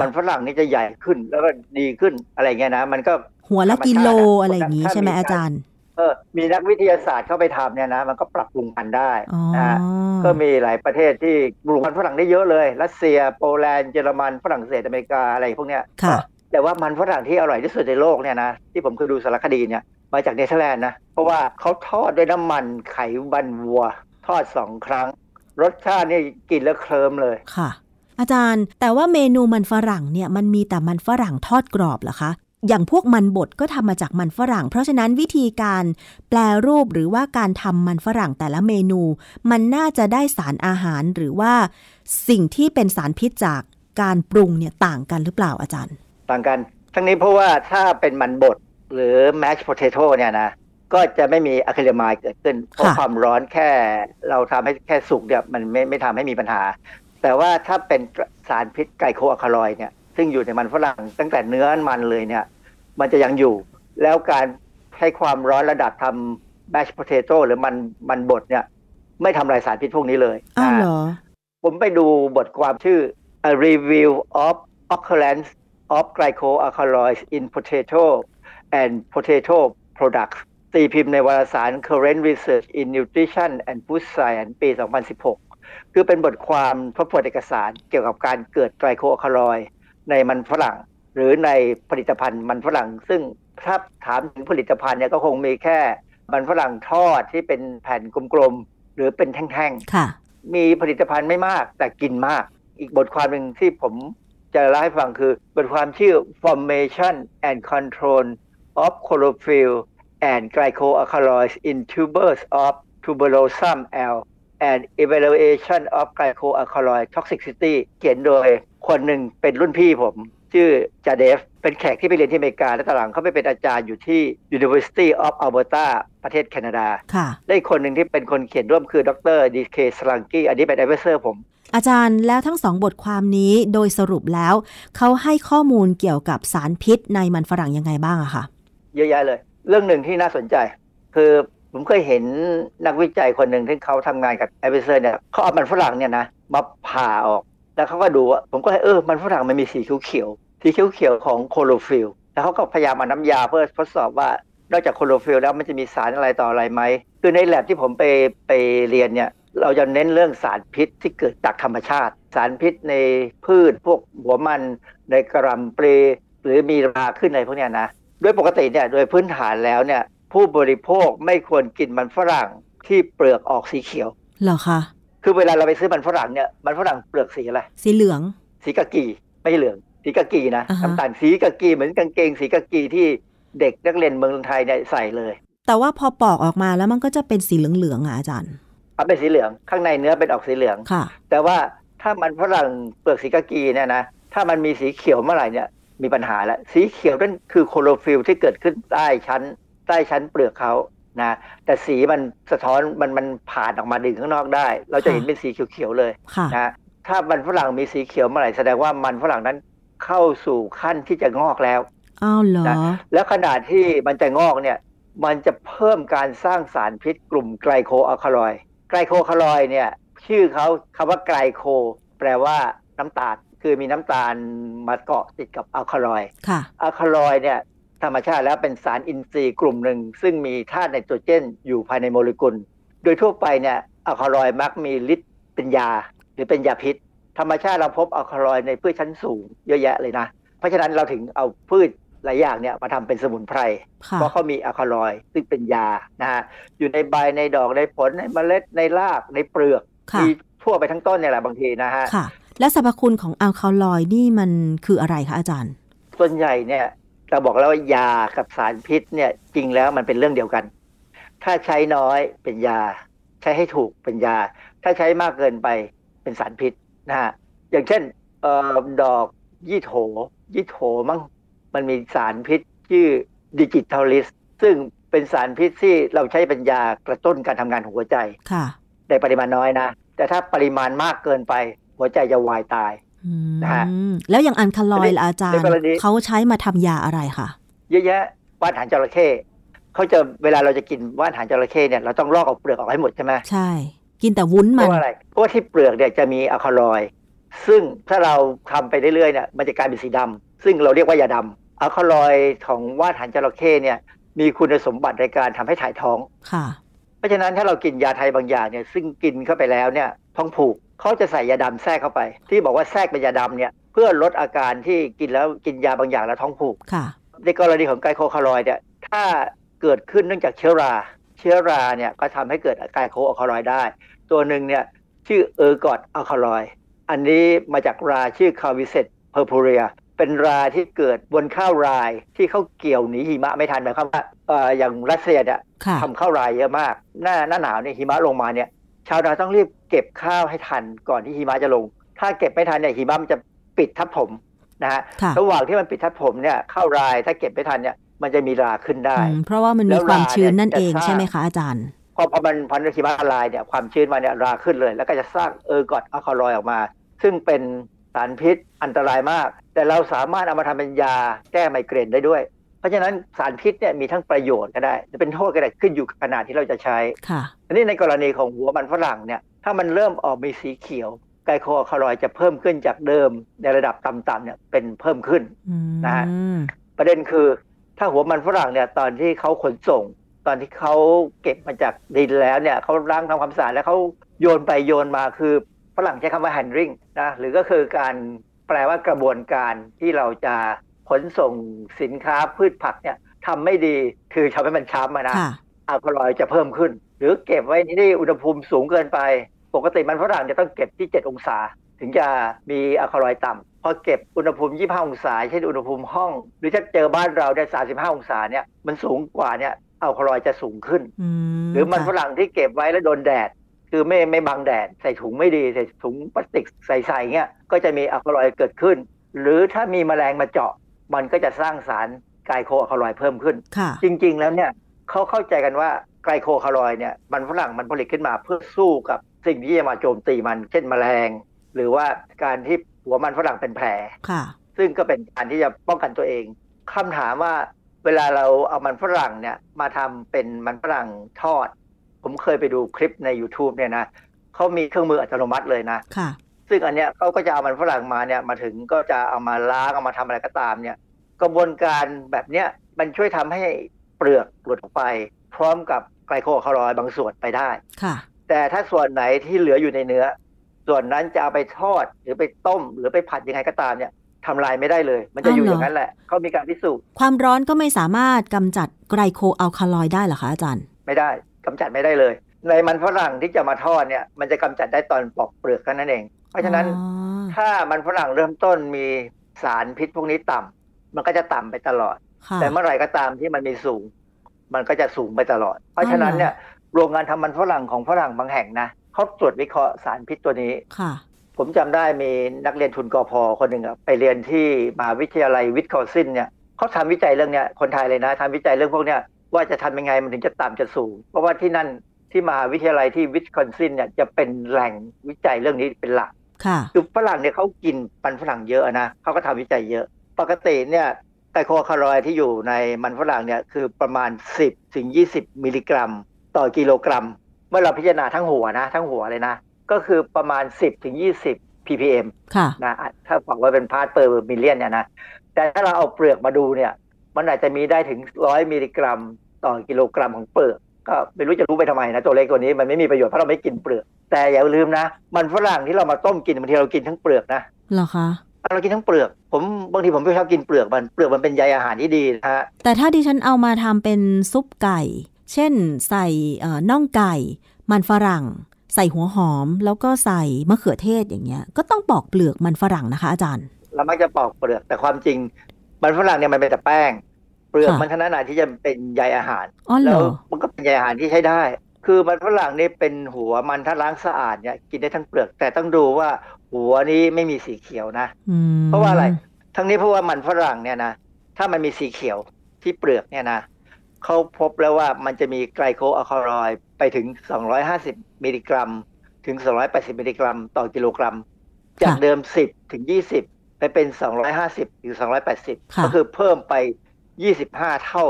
S6: มันฝรั่งนี่จะใหญ่ขึ้นแล้วก็ดีขึ้นอะไรเงี้ยนะ มันก็
S2: หัวละกิโลอะไรอย่างนี้ใช่ไหมอาจารย์
S6: เออมีนักวิทยาศาสตร์เข้าไปทำเนี่ยนะมันก็ปรับปรุงพันธุ์ได้นะก็มีหลายประเทศที่ปลูกมันฝรั่งได้เยอะเลยรัสเซียโปแลนด์เยอรมันฝรั่งเศสอเมริกาอะไรพวกเนี้ยแต่ว่ามันฝรั่งที่อร่อยที่สุดในโลกเนี่ยนะที่ผมเคยดูสารคดีเนี่ยมาจากเนเธอร์แลนด์นะ เพราะว่าเขาทอดด้วยน้ำมันไขมันวัว ทอดสองครั้ง รสชาตินี่กินแล้วเคลิมเลย
S2: ค่ะ อาจารย์แต่ว่าเมนูมันฝรั่งเนี่ยมันมีแต่มันฝรั่งทอดกรอบเหรอคะ อย่างพวกมันบดก็ทำมาจากมันฝรั่ง เพราะฉะนั้นวิธีการแปลรูปหรือว่าการทำมันฝรั่งแต่ละเมนู มันน่าจะได้สารอาหารหรือว่าสิ่งที่เป็นสารพิษจากการปรุงเนี่ยต่างกันหรือเปล่าอาจารย์
S6: ต่างกัน ทั้งนี้เพราะว่าถ้าเป็นมันบดหรือ mashed potato เนี่ยนะก็จะไม่มีอะคริลิมายเกิดขึ้น เพราะความร้อนแค่เราทำให้แค่สุกเนี่ยมันไม่ไม่ทำให้มีปัญหา แต่ว่าถ้าเป็นสารพิษไกโคอะคาลอยเนี่ย ซึ่งอยู่ในมันฝรั่งตั้งแต่เนื้อมันเลยเนี่ย มันจะยังอยู่ แล้วการให้ความร้อนระดับทำแมชโพเตโต้หรือมันมันบดเนี่ย ไม่ทำลายสารพิษพวกนี้เลย
S2: อ้าวเหรอ
S6: ผมไปดูบทความชื่อ A Review of Occurrence of Glycoalkaloids in Potato and Potato Products ตีพิมพ์ในวารสาร Current Research in Nutrition and Food Science ปี 2016 คือเป็นบทความทบทวนเอกสารเกี่ยวกับการเกิดไตรโคอะคาลอย ในมันฝรั่ง หรือในผลิตภัณฑ์มันฝรั่ง ซึ่งถ้าถามถึงผลิตภัณฑ์เนี่ยก็คงมีแค่มันฝรั่งทอดที่เป็นแผ่นกลมๆหรือเป็นแท่ง
S2: ค่ะ
S6: ๆมีผลิตภัณฑ์ไม่มากแต่กินมาก อีกบทความหนึ่งที่ผมจะเล่าให้ฟังคือบทความชื่อ formation and control of chlorophyll and glycoalkaloids in tubers of tuberosum L and evaluation of glycoalkaloid toxicity เขียนโดย คนหนึ่งเป็นรุ่นพี่ผม ชื่อจาเดฟ เป็นแขกที่ไปเรียนที่อเมริกา และตอนหลังเขาไปเป็นอาจารย์อยู่ที่ University of Alberta ประเทศแคนาดา
S2: ค่ะ
S6: ได้อีกคนหนึ่งที่เป็นคนเขียนร่วมคือดรดีเคสลังกี้อันนี้เป็น advisor ผม
S2: อาจารย์แล้วทั้งสองบทความนี้โดยสรุปแล้ว เขาให้ข้อมูลเกี่ยวกับสารพิษในมันฝรั่งยังไงบ้างอะคะ
S6: เยอะแยะเลย เรื่องหนึ่งที่น่าสนใจ คือผมเคยเห็นนักวิจัยคนหนึ่งที่เขาทำงานกับไอเวอร์เนี่ยเขาเอามันฝรั่งเนี่ยนะมาผ่าออก แล้วเขาก็ดูว่าผมก็เลยเออมันฝรั่งมันมีสีเขียวๆสีเขียวๆของคลอโรฟิลล์แล้วเขาก็พยายามเอาน้ำยาเพื่อทดสอบว่านอกจากคลอโรฟิลล์แล้วมันจะมีสารอะไรต่ออะไรไหมคือในแลบที่ผมไปไปเรียนเนี่ยเราจะเน้นเรื่องสารพิษที่เกิดจากธรรมชาติ สารพิษในพืชพวกหัวมันในกระหลำปลหรือมีราขึ้นอะไรพวกเนี้ยนะโดยปกติเนี่ยโดยพื้นฐานแล้วเนี่ยผู้บริโภคไม่ควรกินมันฝรั่งที่เปลือกออกสีเขียว
S2: เหรอคะ
S6: คือเวลาเราไปซื้อมันฝรั่งเนี่ยมันฝรั่งเปลือกสีอะไร
S2: สีเหลือง
S6: สีกากีไม่ใช่เหลือง สีกากีนะ
S2: อ่าฮะ
S6: น้ำตาลสีกากีเหมือนกางเกง สีกากีที่เด็กนักเรียนเมืองไทยเนี่ยใส่เลย
S2: แต่ว่าพอปอกออกมาแล้วมันก็จะเป็นสีเหลืองๆอะอาจารย์
S6: เอาเป็นสีเหลืองข้างในเนื้อเป็นออกสีเหลือง
S2: ค่ะ
S6: แต่ว่าถ้ามันฝรั่งเปลือกสีกากีเนี่ยนะถ้ามันมีสีเขียวเมื่อไหร่เนี่ยมีปัญหาแล้วสีเขียวนั่นคือคลอโรฟิลล์ที่เกิดขึ้นใต้ชั้น ใต้ชั้นเปลือกเขา นะแต่สีมันสะท้อนมันมันผ่านออกมาถึงข้างนอกได้ เราจะเห็นเป็นสีเขียวๆเลย
S2: ค่ะ
S6: นะถ้ามันฝรั่งมีสีเขียวเมื่อไหร่แสดงว่ามันฝรั่งนั้นเข้าสู่ขั้นที่จะงอกแล้ว
S2: อ้าวเหรอ
S6: นะแล้วขณะที่มันจะงอกเนี่ย มันจะเพิ่มการสร้างสารพิษกลุ่ม glycoalkaloidไกลโคอะคาลอยด์เนี่ย ชื่อเขาคำว่าไกลโค แปลว่าน้ำตาลคือมีน้ำตาลมาเกาะติดกับอะคาลอยด์
S2: ค่ะ
S6: อะคาลอยด์เนี่ย ธรรมชาติแล้วเป็นสารอินทรีย์กลุ่มหนึ่ง ซึ่งมีธาตุไนโตรเจน อยู่ภายในโมเลกุล โดยทั่วไปเนี่ยอะคาลอยด์มักมีฤทธิ์เป็นยา หรือเป็นยาพิษ ธรรมชาติเราพบอะคาลอยด์ในพืชชั้นสูงเยอะแยะเลยนะ เพราะฉะนั้นเราถึงเอาพืชหลายอย่างเนี่ยมาทำเป็นสมุนไพร
S2: ค่ะ
S6: เพราะเขามีอะคาลอยด์ซึ่งเป็นยานะฮะอยู่ในใบในดอกในผลในเมล็ดในรากในเปลือก
S2: ค่ะ
S6: มีทั่วไปทั้งต้นเนี่ยแหละบางทีนะฮะ
S2: ค่ะและสรรพคุณของอัลคาลอยด์นี่มันคืออะไรคะอาจารย์
S6: ส่วนใหญ่เนี่ย เราบอกแล้วว่ายากับสารพิษเนี่ยจริงแล้วมันเป็นเรื่องเดียวกัน ถ้าใช้น้อยเป็นยา ใช้ให้ถูกเป็นยา ถ้าใช้มากเกินไปเป็นสารพิษนะฮะอย่างเช่นเออดอกยี่โถ ยี่โถมั้งมันมีสารพิษชื่อดิจิทัลลิสซึ่งเป็นสารพิษที่เราใช้เป็นยากระตุ้นการทำงานของหัวใจ
S2: ค่ะ
S6: ในปริมาณน้อยนะ แต่ถ้าปริมาณมากเกินไปหัวใจจะวายตาย
S2: อืม
S6: นะฮะ
S2: แล้วอย่างอัลคาลอยด์ล่ะอาจารย์
S6: ในกรณี
S2: เขาใช้มาทำยาอะไรคะ
S6: เยอะแยะว่านหางจระเข้เขาจะเวลาเราจะกินว่านหางจระเข้เนี่ยเราต้องลอกเอาเปลือกออกให้หมดใช่ไหม
S2: ใช่ กินแต่วุ้น
S6: เพ
S2: มัน
S6: ราะว่าอะไรเพราะว่าที่เปลือกเนี่ยจะมีอะคาลอยด์ซึ่งถ้าเราทำไปเรื่อยๆเนี่ยมันจะกลายเป็นสีดำซึ่งเราเรียกว่ายาดำอะคาลอยด์ของว่านหางจระเข้เนี่ย มีคุณสมบัติในการทำให้ถ่ายท้อง
S2: ค่ะ
S6: เพราะฉะนั้นถ้าเรากินยาไทยบางอย่างเนี่ยซึ่งกินเข้าไปแล้วเนี่ยท้องผูก เขาจะใส่ยาดำแทรกเข้าไป ที่บอกว่าแทรกเป็นยาดำเนี่ยเพื่อลดอาการที่กินแล้วกินยาบางอย่างแล้วท้องผูก
S2: ค่ะ
S6: ในกรณีของไกลโคคาลอยด์เนี่ยถ้าเกิดขึ้นเนื่องจากเชื้อรา เชื้อราเนี่ยก็ทำให้เกิดไกลโคอะคาลอยด์ได้ ตัวหนึ่งเนี่ยชื่อ ergot alkaloid อันนี้มาจากราชื่อ Claviceps purpurea เป็นราที่เกิดบนข้าวไรย์ที่เขาเกี่ยวหนีหิมะไม่ทันหมายความว่าเอ่ออย่างรัสเซียเนี่ย
S2: ค่ะ
S6: ทำข้าวไรย์เยอะมาก หน้าหน้าหนาวเนี่ยหิมะลงมาเนี่ย ชาวนาต้องรีบเก็บข้าวให้ทันก่อนที่หิมะจะลง ถ้าเก็บไม่ทันเนี่ยหิมะมันจะปิดทับถมนะฮะ
S2: ค่ะ
S6: ระหว่างที่มันปิดทับถมเนี่ยข้าวไรย์ถ้าเก็บไม่ทันเนี่ยมันจะมีราขึ้นได้
S2: อืมเพราะว่ามัน
S6: แล้
S2: มี
S6: ว
S2: ความ
S6: รา
S2: ชื้น
S6: เนี่ย
S2: นั่นเอง
S6: จะสร้าง
S2: ใช่ไหมคะอาจารย์
S6: พอพอมันพอหิมะละลายเนี่ยความชื้นมาเนี่ยราขึ้นเลย แล้วก็จะสร้าง ergot alkaloid ออกมา ซึ่งเป็นสารพิษอันตรายมาก แต่เราสามารถเอามาทำเป็นยาแก้ไมเกรนได้ด้วย เพราะฉะนั้นสารพิษเนี่ยมีทั้งประโยชน์ก็ได้จะเป็นโทษก็ได้ขึ้นอยู่กับขนาดที่เราจะใช้
S2: ค่ะ
S6: อันนี้ในกรณีของหัวมันฝรั่งเนี่ยถ้ามันเริ่มออกมีสีเขียว glycoalkaloid จะเพิ่มขึ้นจากเดิมในระดับต่ำๆเนี่ยเป็นเพิ่มขึ้น
S2: อืม
S6: นะฮะประเด็นคือถ้าหัวมันฝรั่งเนี่ยตอนที่เขาขนส่ง ตอนที่เขาเก็บมาจากดินแล้วเนี่ยเขาล้างทำความสะอาดแล้วเขาโยนไปโยนมาคือฝรั่งใช้คำว่า handling นะหรือก็คือการแปลว่ากระบวนการที่เราจะ ขนส่งสินค้าพืชผักเนี่ยทำไม่ดีคือทำให้มันช้ำอะนะ
S2: ค่ะ
S6: อะคาลอยด์จะเพิ่มขึ้น หรือเก็บไว้ที่อุณหภูมิสูงเกินไป ปกติมันฝรั่งจะต้องเก็บที่ 7 องศา ถึงจะมีอะคาลอยด์ต่ำพอเก็บอุณหภูมิ 25 องศา เช่นอุณหภูมิห้อง หรือถ้าเจอบ้านเราได้ 35 องศาเนี่ยมันสูงกว่าเนี่ยอะคาลอยด์จะสูงขึ้น
S2: อืม
S6: หรือมันฝ
S2: ค่ะ
S6: รั่งที่เก็บไว้แล้วโดนแดดคือไม่ไม่บังแดดใส่ถุงไม่ดีใส่ถุงพลาสติกใส่ๆเงี้ยก็จะมีอะคาลอยด์เกิดขึ้น หรือถ้ามีแมลงมาเจาะ มันก็จะสร้างสารไกลโคอะคาลอยด์เพิ่มขึ้น
S2: ค่ะ
S6: จริง ๆ แล้วเนี่ยเขาเข้าใจกันว่าไกลโคคาลอยด์เนี่ยมันฝรั่งมันผลิตขึ้นมาเพื่อสู้กับสิ่งที่จะมาโจมตีมัน เช่นแมลง หรือว่าการที่หัวมันฝรั่งเป็นแผล
S2: ค่ะ
S6: ซึ่งก็เป็นการที่จะป้องกันตัวเองคำถามว่าเวลาเราเอามันฝรั่งเนี่ยมาทำเป็นมันฝรั่งทอด ผมเคยไปดูคลิปใน YouTube เนี่ยนะเขามีเครื่องมืออัตโนมัติเลยนะ
S2: ค่ะ
S6: ซึ่งอันเนี้ยเขาก็จะเอามันฝรั่งมาเนี่ยมาถึงก็จะเอามาล้างเอามาทำอะไรก็ตามเนี่ย กระบวนการแบบเนี้ยมันช่วยทำให้เปลือกหลุดออกไป พร้อมกับไกลโคคาลอยด์บางส่วนไปได้
S2: ค่ะ
S6: แต่ถ้าส่วนไหนที่เหลืออยู่ในเนื้อ ส่วนนั้นจะเอาไปทอดหรือไปต้ม หรือไปผัดยังไงก็ตามเนี่ยทำลายไม่ได้เลย มันจะอยู่
S2: อ้าวเหรอ
S6: อย่างนั้นแหละเขามีการพิสูจน์
S2: ความร้อนก็ไม่สามารถกำจัดไกลโคอัลคาลอยด์ได้เหรอคะอาจารย์
S6: ไม่ได้กำจัดไม่ได้เลย ในมันฝรั่งที่จะมาทอดเนี่ย มันจะกำจัดได้ตอนปอกเปลือกแค่นั้นเอง เพราะฉะนั้น
S2: อ๋อ
S6: ถ้ามันฝรั่งเริ่มต้นมีสารพิษพวกนี้ต่ำมันก็จะต่ำไปตลอด
S2: ค่ะ
S6: แต่เมื่อไหร่ก็ตามที่มันมีสูง มันก็จะสูงไปตลอด เพราะฉะนั้นเนี่ยโรงงานทำมันฝรั่งของฝรั่งบางแห่งนะเขาตรวจวิเคราะห์สารพิษตัวนี้
S2: ค่ะ
S6: ผมจำได้มีนักเรียนทุนกอพอคนหนึ่งอะไปเรียนที่มหาวิทยาลัยวิทคอซินเนี่ยเขาทำวิจัยเรื่องเนี้ยคนไทยเลยนะทำวิจัยเรื่องพวกเนี้ยว่าจะทำยังไงมันถึงจะต่ำจะสูง เพราะว่าที่นั่นที่มหาวิทยาลัยที่วิทคอนซินเนี่ยจะเป็นแหล่งวิจัยเรื่องนี้เป็นหลัก
S2: ค่ะ
S6: คือฝรั่งเนี่ยเขากินมันฝรั่งเยอะนะเขาก็ทำวิจัยเยอะ ปกติเนี่ย glycoalkaloid ที่อยู่ในมันฝรั่งเนี่ยคือประมาณ 10ถึง20 มิลลิกรัม ต่อกิโลกรัม เมื่อเราพิจารณาทั้งหัวนะทั้งหัวเลยนะ ก็คือประมาณ 10ถึง20 ppm
S2: ค่ะ
S6: นะอะถ้าบอกว่าเป็น part per million เนี่ยนะแต่ถ้าเราเอาเปลือกมาดูเนี่ย มันอาจจะมีได้ถึง 100 มิลลิกรัม ต่อกิโลกรัมของเปลือก ก็ไม่รู้จะรู้ไปทำไมนะตัวเลขตัวนี้มันไม่มีประโยชน์เพราะเราไม่กินเปลือก แต่อย่าลืมนะ มันฝรั่งที่เรามาต้มกินบางทีเรากินทั้งเปลือกนะ
S2: เหรอคะ
S6: เรากินทั้งเปลือก ผมบางทีผมไม่ชอบกินเปลือกมันเปลือกมันเป็นใยอาหารที่ดีนะฮะ
S2: แต่ถ้าดิฉันเอามาทำเป็นซุปไก่ เช่น ใส่เอ่อน่องไก่ มันฝรั่ง ใส่หัวหอม แล้วก็ใส่มะเขือเทศอย่างเงี้ย ก็ต้องปอกเปลือกมันฝรั่งนะคะอาจารย์
S6: เรามักจะปอกเปลือกแต่ความจริงมันฝรั่งเนี่ยมันเป็นแต่แป้ง เปลือก
S2: ค่ะ
S6: มันเท่านั้นนะที่จะเป็นใยอาหาร
S2: อ๋อเหร
S6: แล้ว
S2: อ
S6: มันก็เป็นใยอาหารที่ใช้ได้ คือมันฝรั่งนี่เป็นหัวมันถ้าล้างสะอาดเนี่ยกินได้ทั้งเปลือก แต่ต้องดูว่าหัวนี้ไม่มีสีเขียวนะ
S2: อืม
S6: เพราะว่าอะไร ทั้งนี้เพราะว่ามันฝรั่งเนี่ยนะถ้ามันมีสีเขียวที่เปลือกเนี่ยนะเขาพบแล้วว่ามันจะมีไกลโคอะคาลอยด์ไปถึง 250 มิลลิกรัม ถึง 280 มิลลิกรัม ต่อกิโลกรัม จากเดิม 10 ถึง 20 ไปเป็น 250หรือ280
S2: ค่ะ
S6: ก็คือเพิ่มไป 25เท่า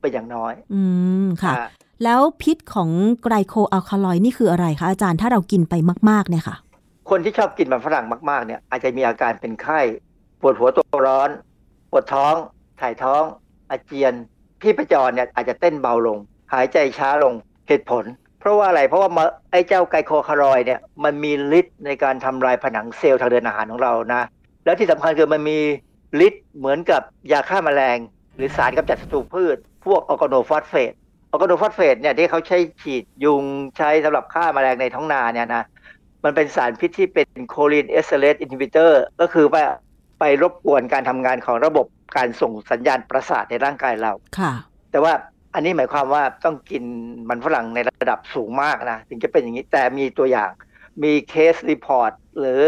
S6: เป็นอย่างน้อย
S2: อืม ค่ะ
S6: อ่า
S2: แล้วพิษของglycoalkaloid นี่คืออะไรคะอาจารย์ถ้าเรากินไปมาก ๆ เนี่ยค่ะ
S6: คนที่ชอบกินมันฝรั่งมาก ๆ เนี่ย อาจจะมีอาการเป็นไข้ ปวดหัวตัวร้อน ปวดท้อง ถ่ายท้อง อาเจียนที่ประจรเนี่ยอาจจะเต้นเบาลง หายใจช้าลงเหตุผล เพราะว่าอะไรเพราะว่ามาไอ้เจ้า glycoalkaloid เนี่ยมันมีฤทธิ์ในการทำลายผนังเซลล์ทางเดินอาหารของเรานะแล้วที่สำคัญคือมันมีฤทธิ์เหมือนกับยาฆ่าแมลง หรือสารกำจัดศัตรูพืช พวก organophosphate organophosphate เนี่ยที่เขาใช้ฉีดยุงใช้สำหรับฆ่าแมลงในท้องนาเนี่ยนะมันเป็นสารพิษที่เป็น cholinesterase inhibitor ก็คือว่าไปรบกวนการทำงานของระบบการส่งสัญญาณประสาทในร่างกายเรา
S2: ค่ะ
S6: แต่ว่าอันนี้หมายความว่าต้องกินมันฝรั่งในระดับสูงมากนะถึงจะเป็นอย่างนี้แต่มีตัวอย่างมี case report หรือ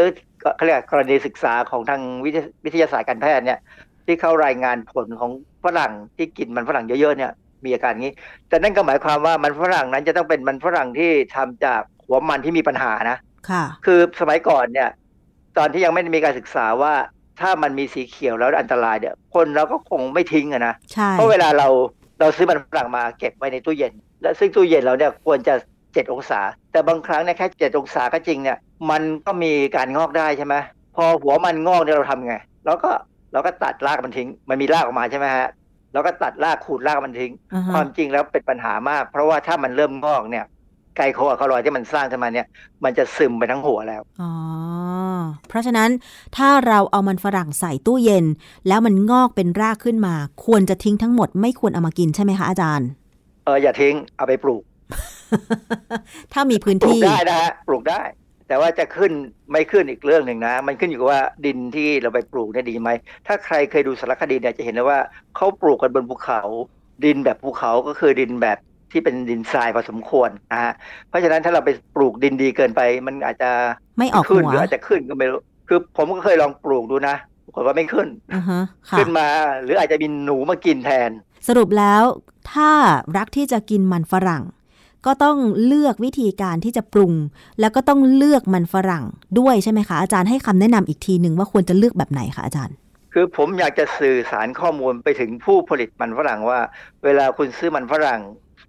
S6: เขาเรียกกรณีศึกษาของทางวิทยวิทยาศาสตร์การแพทย์เนี่ยที่เขารายงานผลของ ฝรั่งที่กินมันฝรั่งเยอะๆเนี่ยมีอาการนี้ แต่นั่นก็หมายความว่ามันฝรั่งนั้นจะต้องเป็นมันฝรั่งที่ทำจากหัวมันที่มีปัญหานะ
S2: ค่ะ
S6: คือสมัยก่อนเนี่ย ตอนที่ยังไม่ได้มีการศึกษาว่าถ้ามันมีสีเขียวแล้วอันตรายเนี่ย คนเราก็คงไม่ทิ้งอะนะ
S2: ใช่
S6: เพราะเวลาเราเราซื้อมันฝรั่งมาเก็บไว้ในตู้เย็น และซึ่งตู้เย็นเราเนี่ยควรจะ7องศา แต่บางครั้งเนี่ยแค่7องศาก็จริงเนี่ย มันก็มีการงอกได้ใช่ไหมพอหัวมันงอกเนี่ยเราทำไงเราก็ เราก็ตัดรากมันทิ้ง มันมีรากออกมาใช่ไหมฮะเราก็ตัดรากขูดรากมันทิ้ง
S2: อ่าฮะ
S6: ความจริงแล้วเป็นปัญหามาก เพราะว่าถ้ามันเริ่มงอกเนี่ยไกลโคอะคาลอยที่มันสร้างขึ้นมาเนี่ยมันจะซึมไปทั้งหัวแล้ว
S2: อ๋อ เพราะฉะนั้นถ้าเราเอามันฝรั่งใส่ตู้เย็น แล้วมันงอกเป็นรากขึ้นมา ควรจะทิ้งทั้งหมดไม่ควรเอามากินใช่ไหมคะอาจารย์
S6: เอออย่าทิ้งเอาไปปลูก
S2: ถ้ามีพื้น
S6: ปลูก
S2: ที่
S6: ได้นะฮะปลูกได้ แต่ว่าจะขึ้นไม่ขึ้นอีกเรื่องหนึ่งนะ มันขึ้นอยู่กับว่าดินที่เราไปปลูกเนี่ยดีไหม ถ้าใครเคยดูสารคดีเนี่ยจะเห็นเลยว่าเขาปลูกกันบนภูเขา ดินแบบภูเขาก็คือดินแบบที่เป็นดินทรายพอสมควรนะฮะเพราะฉะนั้นถ้าเราไปปลูกดินดีเกินไป มันอาจจะ
S2: ไม่ออก
S6: ขึ้น
S2: หัว
S6: หรืออาจจะขึ้นก็ไม่รู้คือผมก็เคยลองปลูกดูนะปรากฏว่าไม่ขึ้น
S2: อือฮะค่ะ
S6: ขึ้นมาหรืออาจจะมีหนูมากินแทน
S2: สรุปแล้วถ้ารักที่จะกินมันฝรั่ง ก็ต้องเลือกวิธีการที่จะปรุง แล้วก็ต้องเลือกมันฝรั่งด้วยใช่ไหมคะอาจารย์ให้คำแนะนำอีกทีหนึ่งว่าควรจะเลือกแบบไหนคะอาจารย์
S6: คือผมอยากจะสื่อสารข้อมูลไปถึงผู้ผลิตมันฝรั่งว่า เวลาคุณซื้อมันฝรั่ง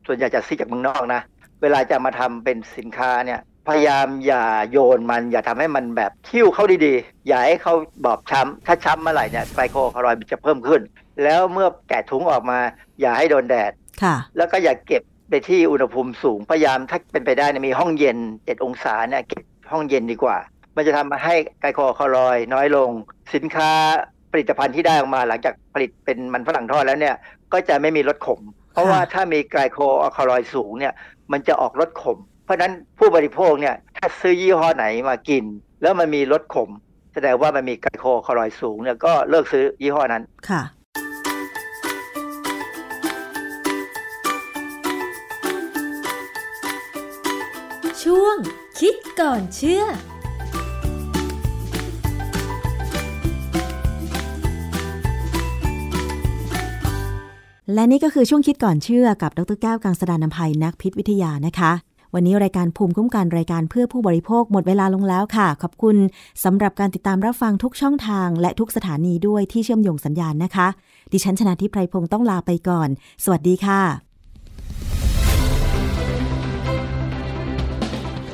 S6: ส่วนใหญ่จะซื้อจากเมืองนอกนะเวลาจะมาทำเป็นสินค้าเนี่ยพยายามอย่าโยนมันอย่าทำให้มันแบบคิ้วเขาดีๆ อย่าให้เขาบอบช้ำถ้าช้ำเมื่อไหร่เนี่ยไกลโคคาลอยด์จะเพิ่มขึ้น แล้วเมื่อแกะถุงออกมา อย่าให้โดนแดด
S2: ค่ะ
S6: แล้วก็อย่าเก็บ ในที่อุณหภูมิสูงพยายามถ้าเป็นไปได้เนี่ยมีห้องเย็น7องศาเนี่ยเก็บห้องเย็นดีกว่า มันจะทำให้ไกลโคคาลอยด์น้อยลง สินค้าผลิตภัณฑ์ที่ได้ออกมาหลังจากผลิตเป็นมันฝรั่งทอดแล้วเนี่ยก็จะไม่มีรสขม เพราะว่าถ้ามีไกลโคคาลอยด์สูงเนี่ยมันจะออกรสขม เพราะฉะนั้นผู้บริโภคเนี่ยถ้าซื้อยี่ห้อไหนมากิน แล้วมันมีรสขม แสดงว่ามันมีไกลโคคาลอยด์สูงเนี่ยก็เลิกซื้อยี่ห้อนั้น
S2: ค่ะ
S7: ช่วง คิดก่อนเชื่อ
S2: และนี่ก็คือช่วงคิดก่อนเชื่อกับดรแก้วกังสดานนภัยนักพิษวิทยานะคะ วันนี้รายการภูมิคุ้มกันรายการเพื่อผู้บริโภคหมดเวลาลงแล้วค่ะ ขอบคุณสำหรับการติดตามรับฟังทุกช่องทาง และทุกสถานีด้วยที่เชื่อมโยงสัญญาณนะคะ ดิฉันชนะทิพไพรพงศ์ต้องลาไปก่อน สวัสดีค่ะ